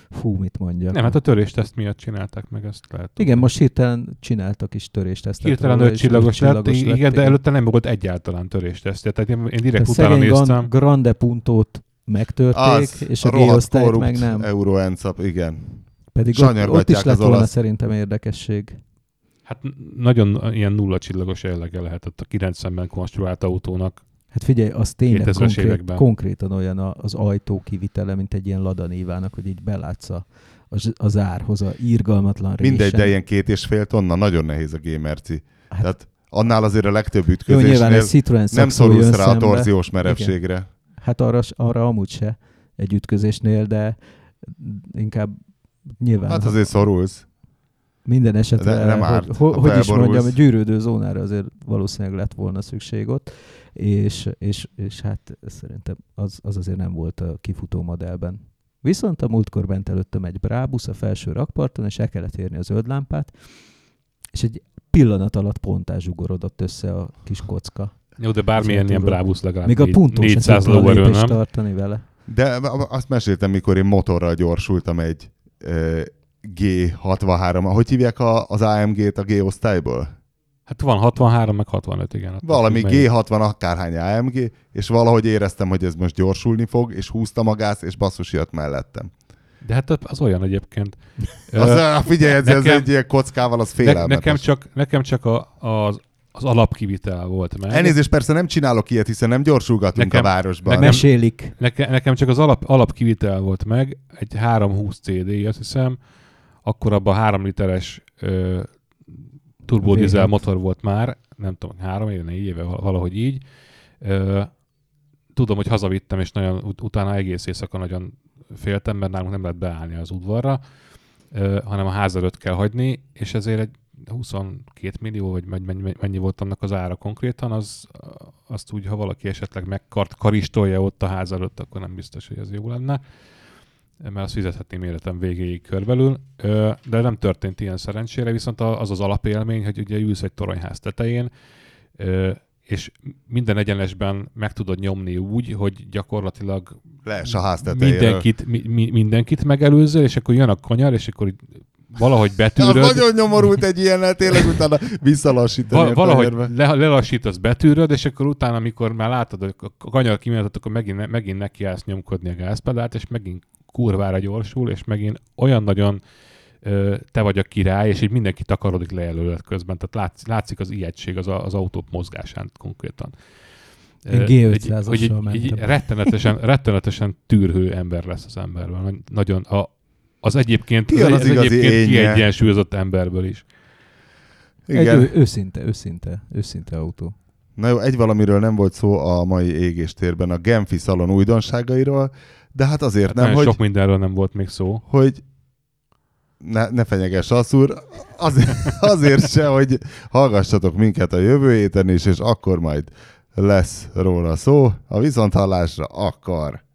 Speaker 3: fú, mit mondjak.
Speaker 2: Nem, hát a törésteszt miatt csinálták meg ezt lehet.
Speaker 3: Igen, most hirtelen csináltak is töréstesztet.
Speaker 2: Hirtelen öt
Speaker 3: és
Speaker 2: csillagos lett, igen,
Speaker 3: igen.
Speaker 2: de előtte nem volt egyáltalán töréstesztje. Tehát én, én direkt
Speaker 3: a
Speaker 2: utána néztem.
Speaker 3: Gran- Grande Puntót megtörték,
Speaker 1: Az,
Speaker 3: és a,
Speaker 1: rohadt
Speaker 3: G-osztályt meg nem.
Speaker 1: Euró encap, igen.
Speaker 3: Pedig ott, ott is lett
Speaker 1: az
Speaker 3: volna szerintem érdekesség.
Speaker 2: Hát nagyon ilyen nulla csillagos jellege lehetett a 90-ben konstruált autónak.
Speaker 3: Hát figyelj, az tényleg
Speaker 2: 2000-es
Speaker 3: konkrét,
Speaker 2: években.
Speaker 3: konkrétan olyan a- az ajtó kivitele, mint egy ilyen ladanívának, hogy így belátsz a, az, az árhoz, a írgalmatlan résen.
Speaker 1: Mindegy, de ilyen két és fél tonna, nagyon nehéz a gamerci.
Speaker 3: Hát-
Speaker 1: Tehát annál azért a legtöbb ütközésnél nem szorulsz rá a
Speaker 3: szembe.
Speaker 1: torziós merevségre.
Speaker 3: Hát arra, arra amúgy se egy ütközésnél, de inkább nyilván
Speaker 1: Hát azért szorulsz.
Speaker 3: minden esetre,
Speaker 1: De nem árt,
Speaker 3: hogy, hogy, hogy is mondjam, a gyűrődő zónára azért valószínűleg lett volna szükség ott, és, és, és hát szerintem az, az azért nem volt a kifutó modellben. Viszont a múltkor bent előttem egy Brabus a felső rakparton, és el kellett érni a zöld lámpát, és egy pillanat alatt pontás zsugorodott össze a kis kocka.
Speaker 2: Jó, de bármilyen ilyen. Brábusz legalább
Speaker 3: Még a puntó sem
Speaker 2: 400
Speaker 3: tudta a
Speaker 2: lóerő, nem?
Speaker 3: tartani vele.
Speaker 1: De azt meséltem, mikor én motorral gyorsultam egy ö, G63, hogy hívják a, az AMG-t a G-osztályból?
Speaker 2: Hát van 63, meg 65, igen.
Speaker 1: Valami
Speaker 2: függ, melyik.
Speaker 1: G60 akárhány AMG, és valahogy éreztem, hogy ez most gyorsulni fog, és húztam a gáz, és basszus jött mellettem.
Speaker 2: De hát az olyan egyébként.
Speaker 1: Az, figyelj, ez, ez
Speaker 2: nekem-
Speaker 1: egy ilyen kockával, az
Speaker 2: ne,
Speaker 1: félelmetes.
Speaker 2: nekem csak, nekem csak a, az, az alapkivitel volt meg.
Speaker 1: Elnézést, persze nem csinálok ilyet, hiszen nem gyorsulgatunk
Speaker 2: Nekem-
Speaker 1: a városban.
Speaker 2: nekem-
Speaker 3: Mesélik.
Speaker 2: Neke, nekem csak az alap, alapkivitel volt meg, egy 320 CD, azt hiszem, akkor abban 3 literes ö, turbodizel
Speaker 3: V6.
Speaker 2: motor volt már, nem tudom, három éve, négy éve, val- valahogy így. Tudom, hogy hazavittem, és nagyon, ut- utána egész éjszaka nagyon féltem, mert nálunk nem lehet beállni az udvarra, hanem a ház előtt kell hagyni, és ezért egy 22 millió, vagy mennyi volt annak az ára konkrétan, az, azt úgy, ha valaki esetleg megkart karistolja ott a ház előtt, akkor nem biztos, hogy ez jó lenne mert azt fizethetném életem végéig körbelül, de nem történt ilyen szerencsére, viszont az az alapélmény, hogy ugye ülsz egy toronyház tetején, és minden egyenesben meg tudod nyomni úgy, hogy gyakorlatilag
Speaker 1: Lees a ház tetejéről.
Speaker 2: mindenkit, mi, mi, mindenkit megelőzöl, és akkor jön a kanyar, és akkor így valahogy
Speaker 1: Az
Speaker 2: betűröd,
Speaker 1: nagyon nyomorult egy ilyennel, tényleg utána visszalassítani.
Speaker 2: val- valahogy le, lelassítasz, betűröd, és akkor utána, amikor már látod, hogy a kanyar kimenetet, akkor megint, megint nekiállsz nyomkodni a gázpedált, és megint kurvára gyorsul, és megint olyan nagyon ö, te vagy a király, és így mindenki takarodik le előled közben. Tehát látszik, látszik az ijegység az, a, az autó mozgásán konkrétan.
Speaker 3: Én G500-assal
Speaker 2: hogy egy,
Speaker 3: mentem.
Speaker 2: egy rettenetesen, rettenetesen tűrhő ember lesz az emberből. Nagy- Nagyon a, az egyébként,
Speaker 1: Ki az
Speaker 2: az,
Speaker 1: az
Speaker 2: egyébként
Speaker 1: énje?
Speaker 2: kiegyensúlyozott emberből is.
Speaker 3: Egy
Speaker 1: Igen.
Speaker 3: ő, őszinte, őszinte, őszinte autó.
Speaker 1: Na jó, egy valamiről nem volt szó a mai égéstérben, a Genfi szalon újdonságairól, de hát azért nem,
Speaker 2: Nem,
Speaker 1: hogy,
Speaker 2: sok mindenről nem volt még szó.
Speaker 1: hogy ne, ne fenyeges Asszúr, azért, azért se, hogy hallgassatok minket a jövő héten is, és akkor majd lesz róla szó. A viszonthallásra akkor.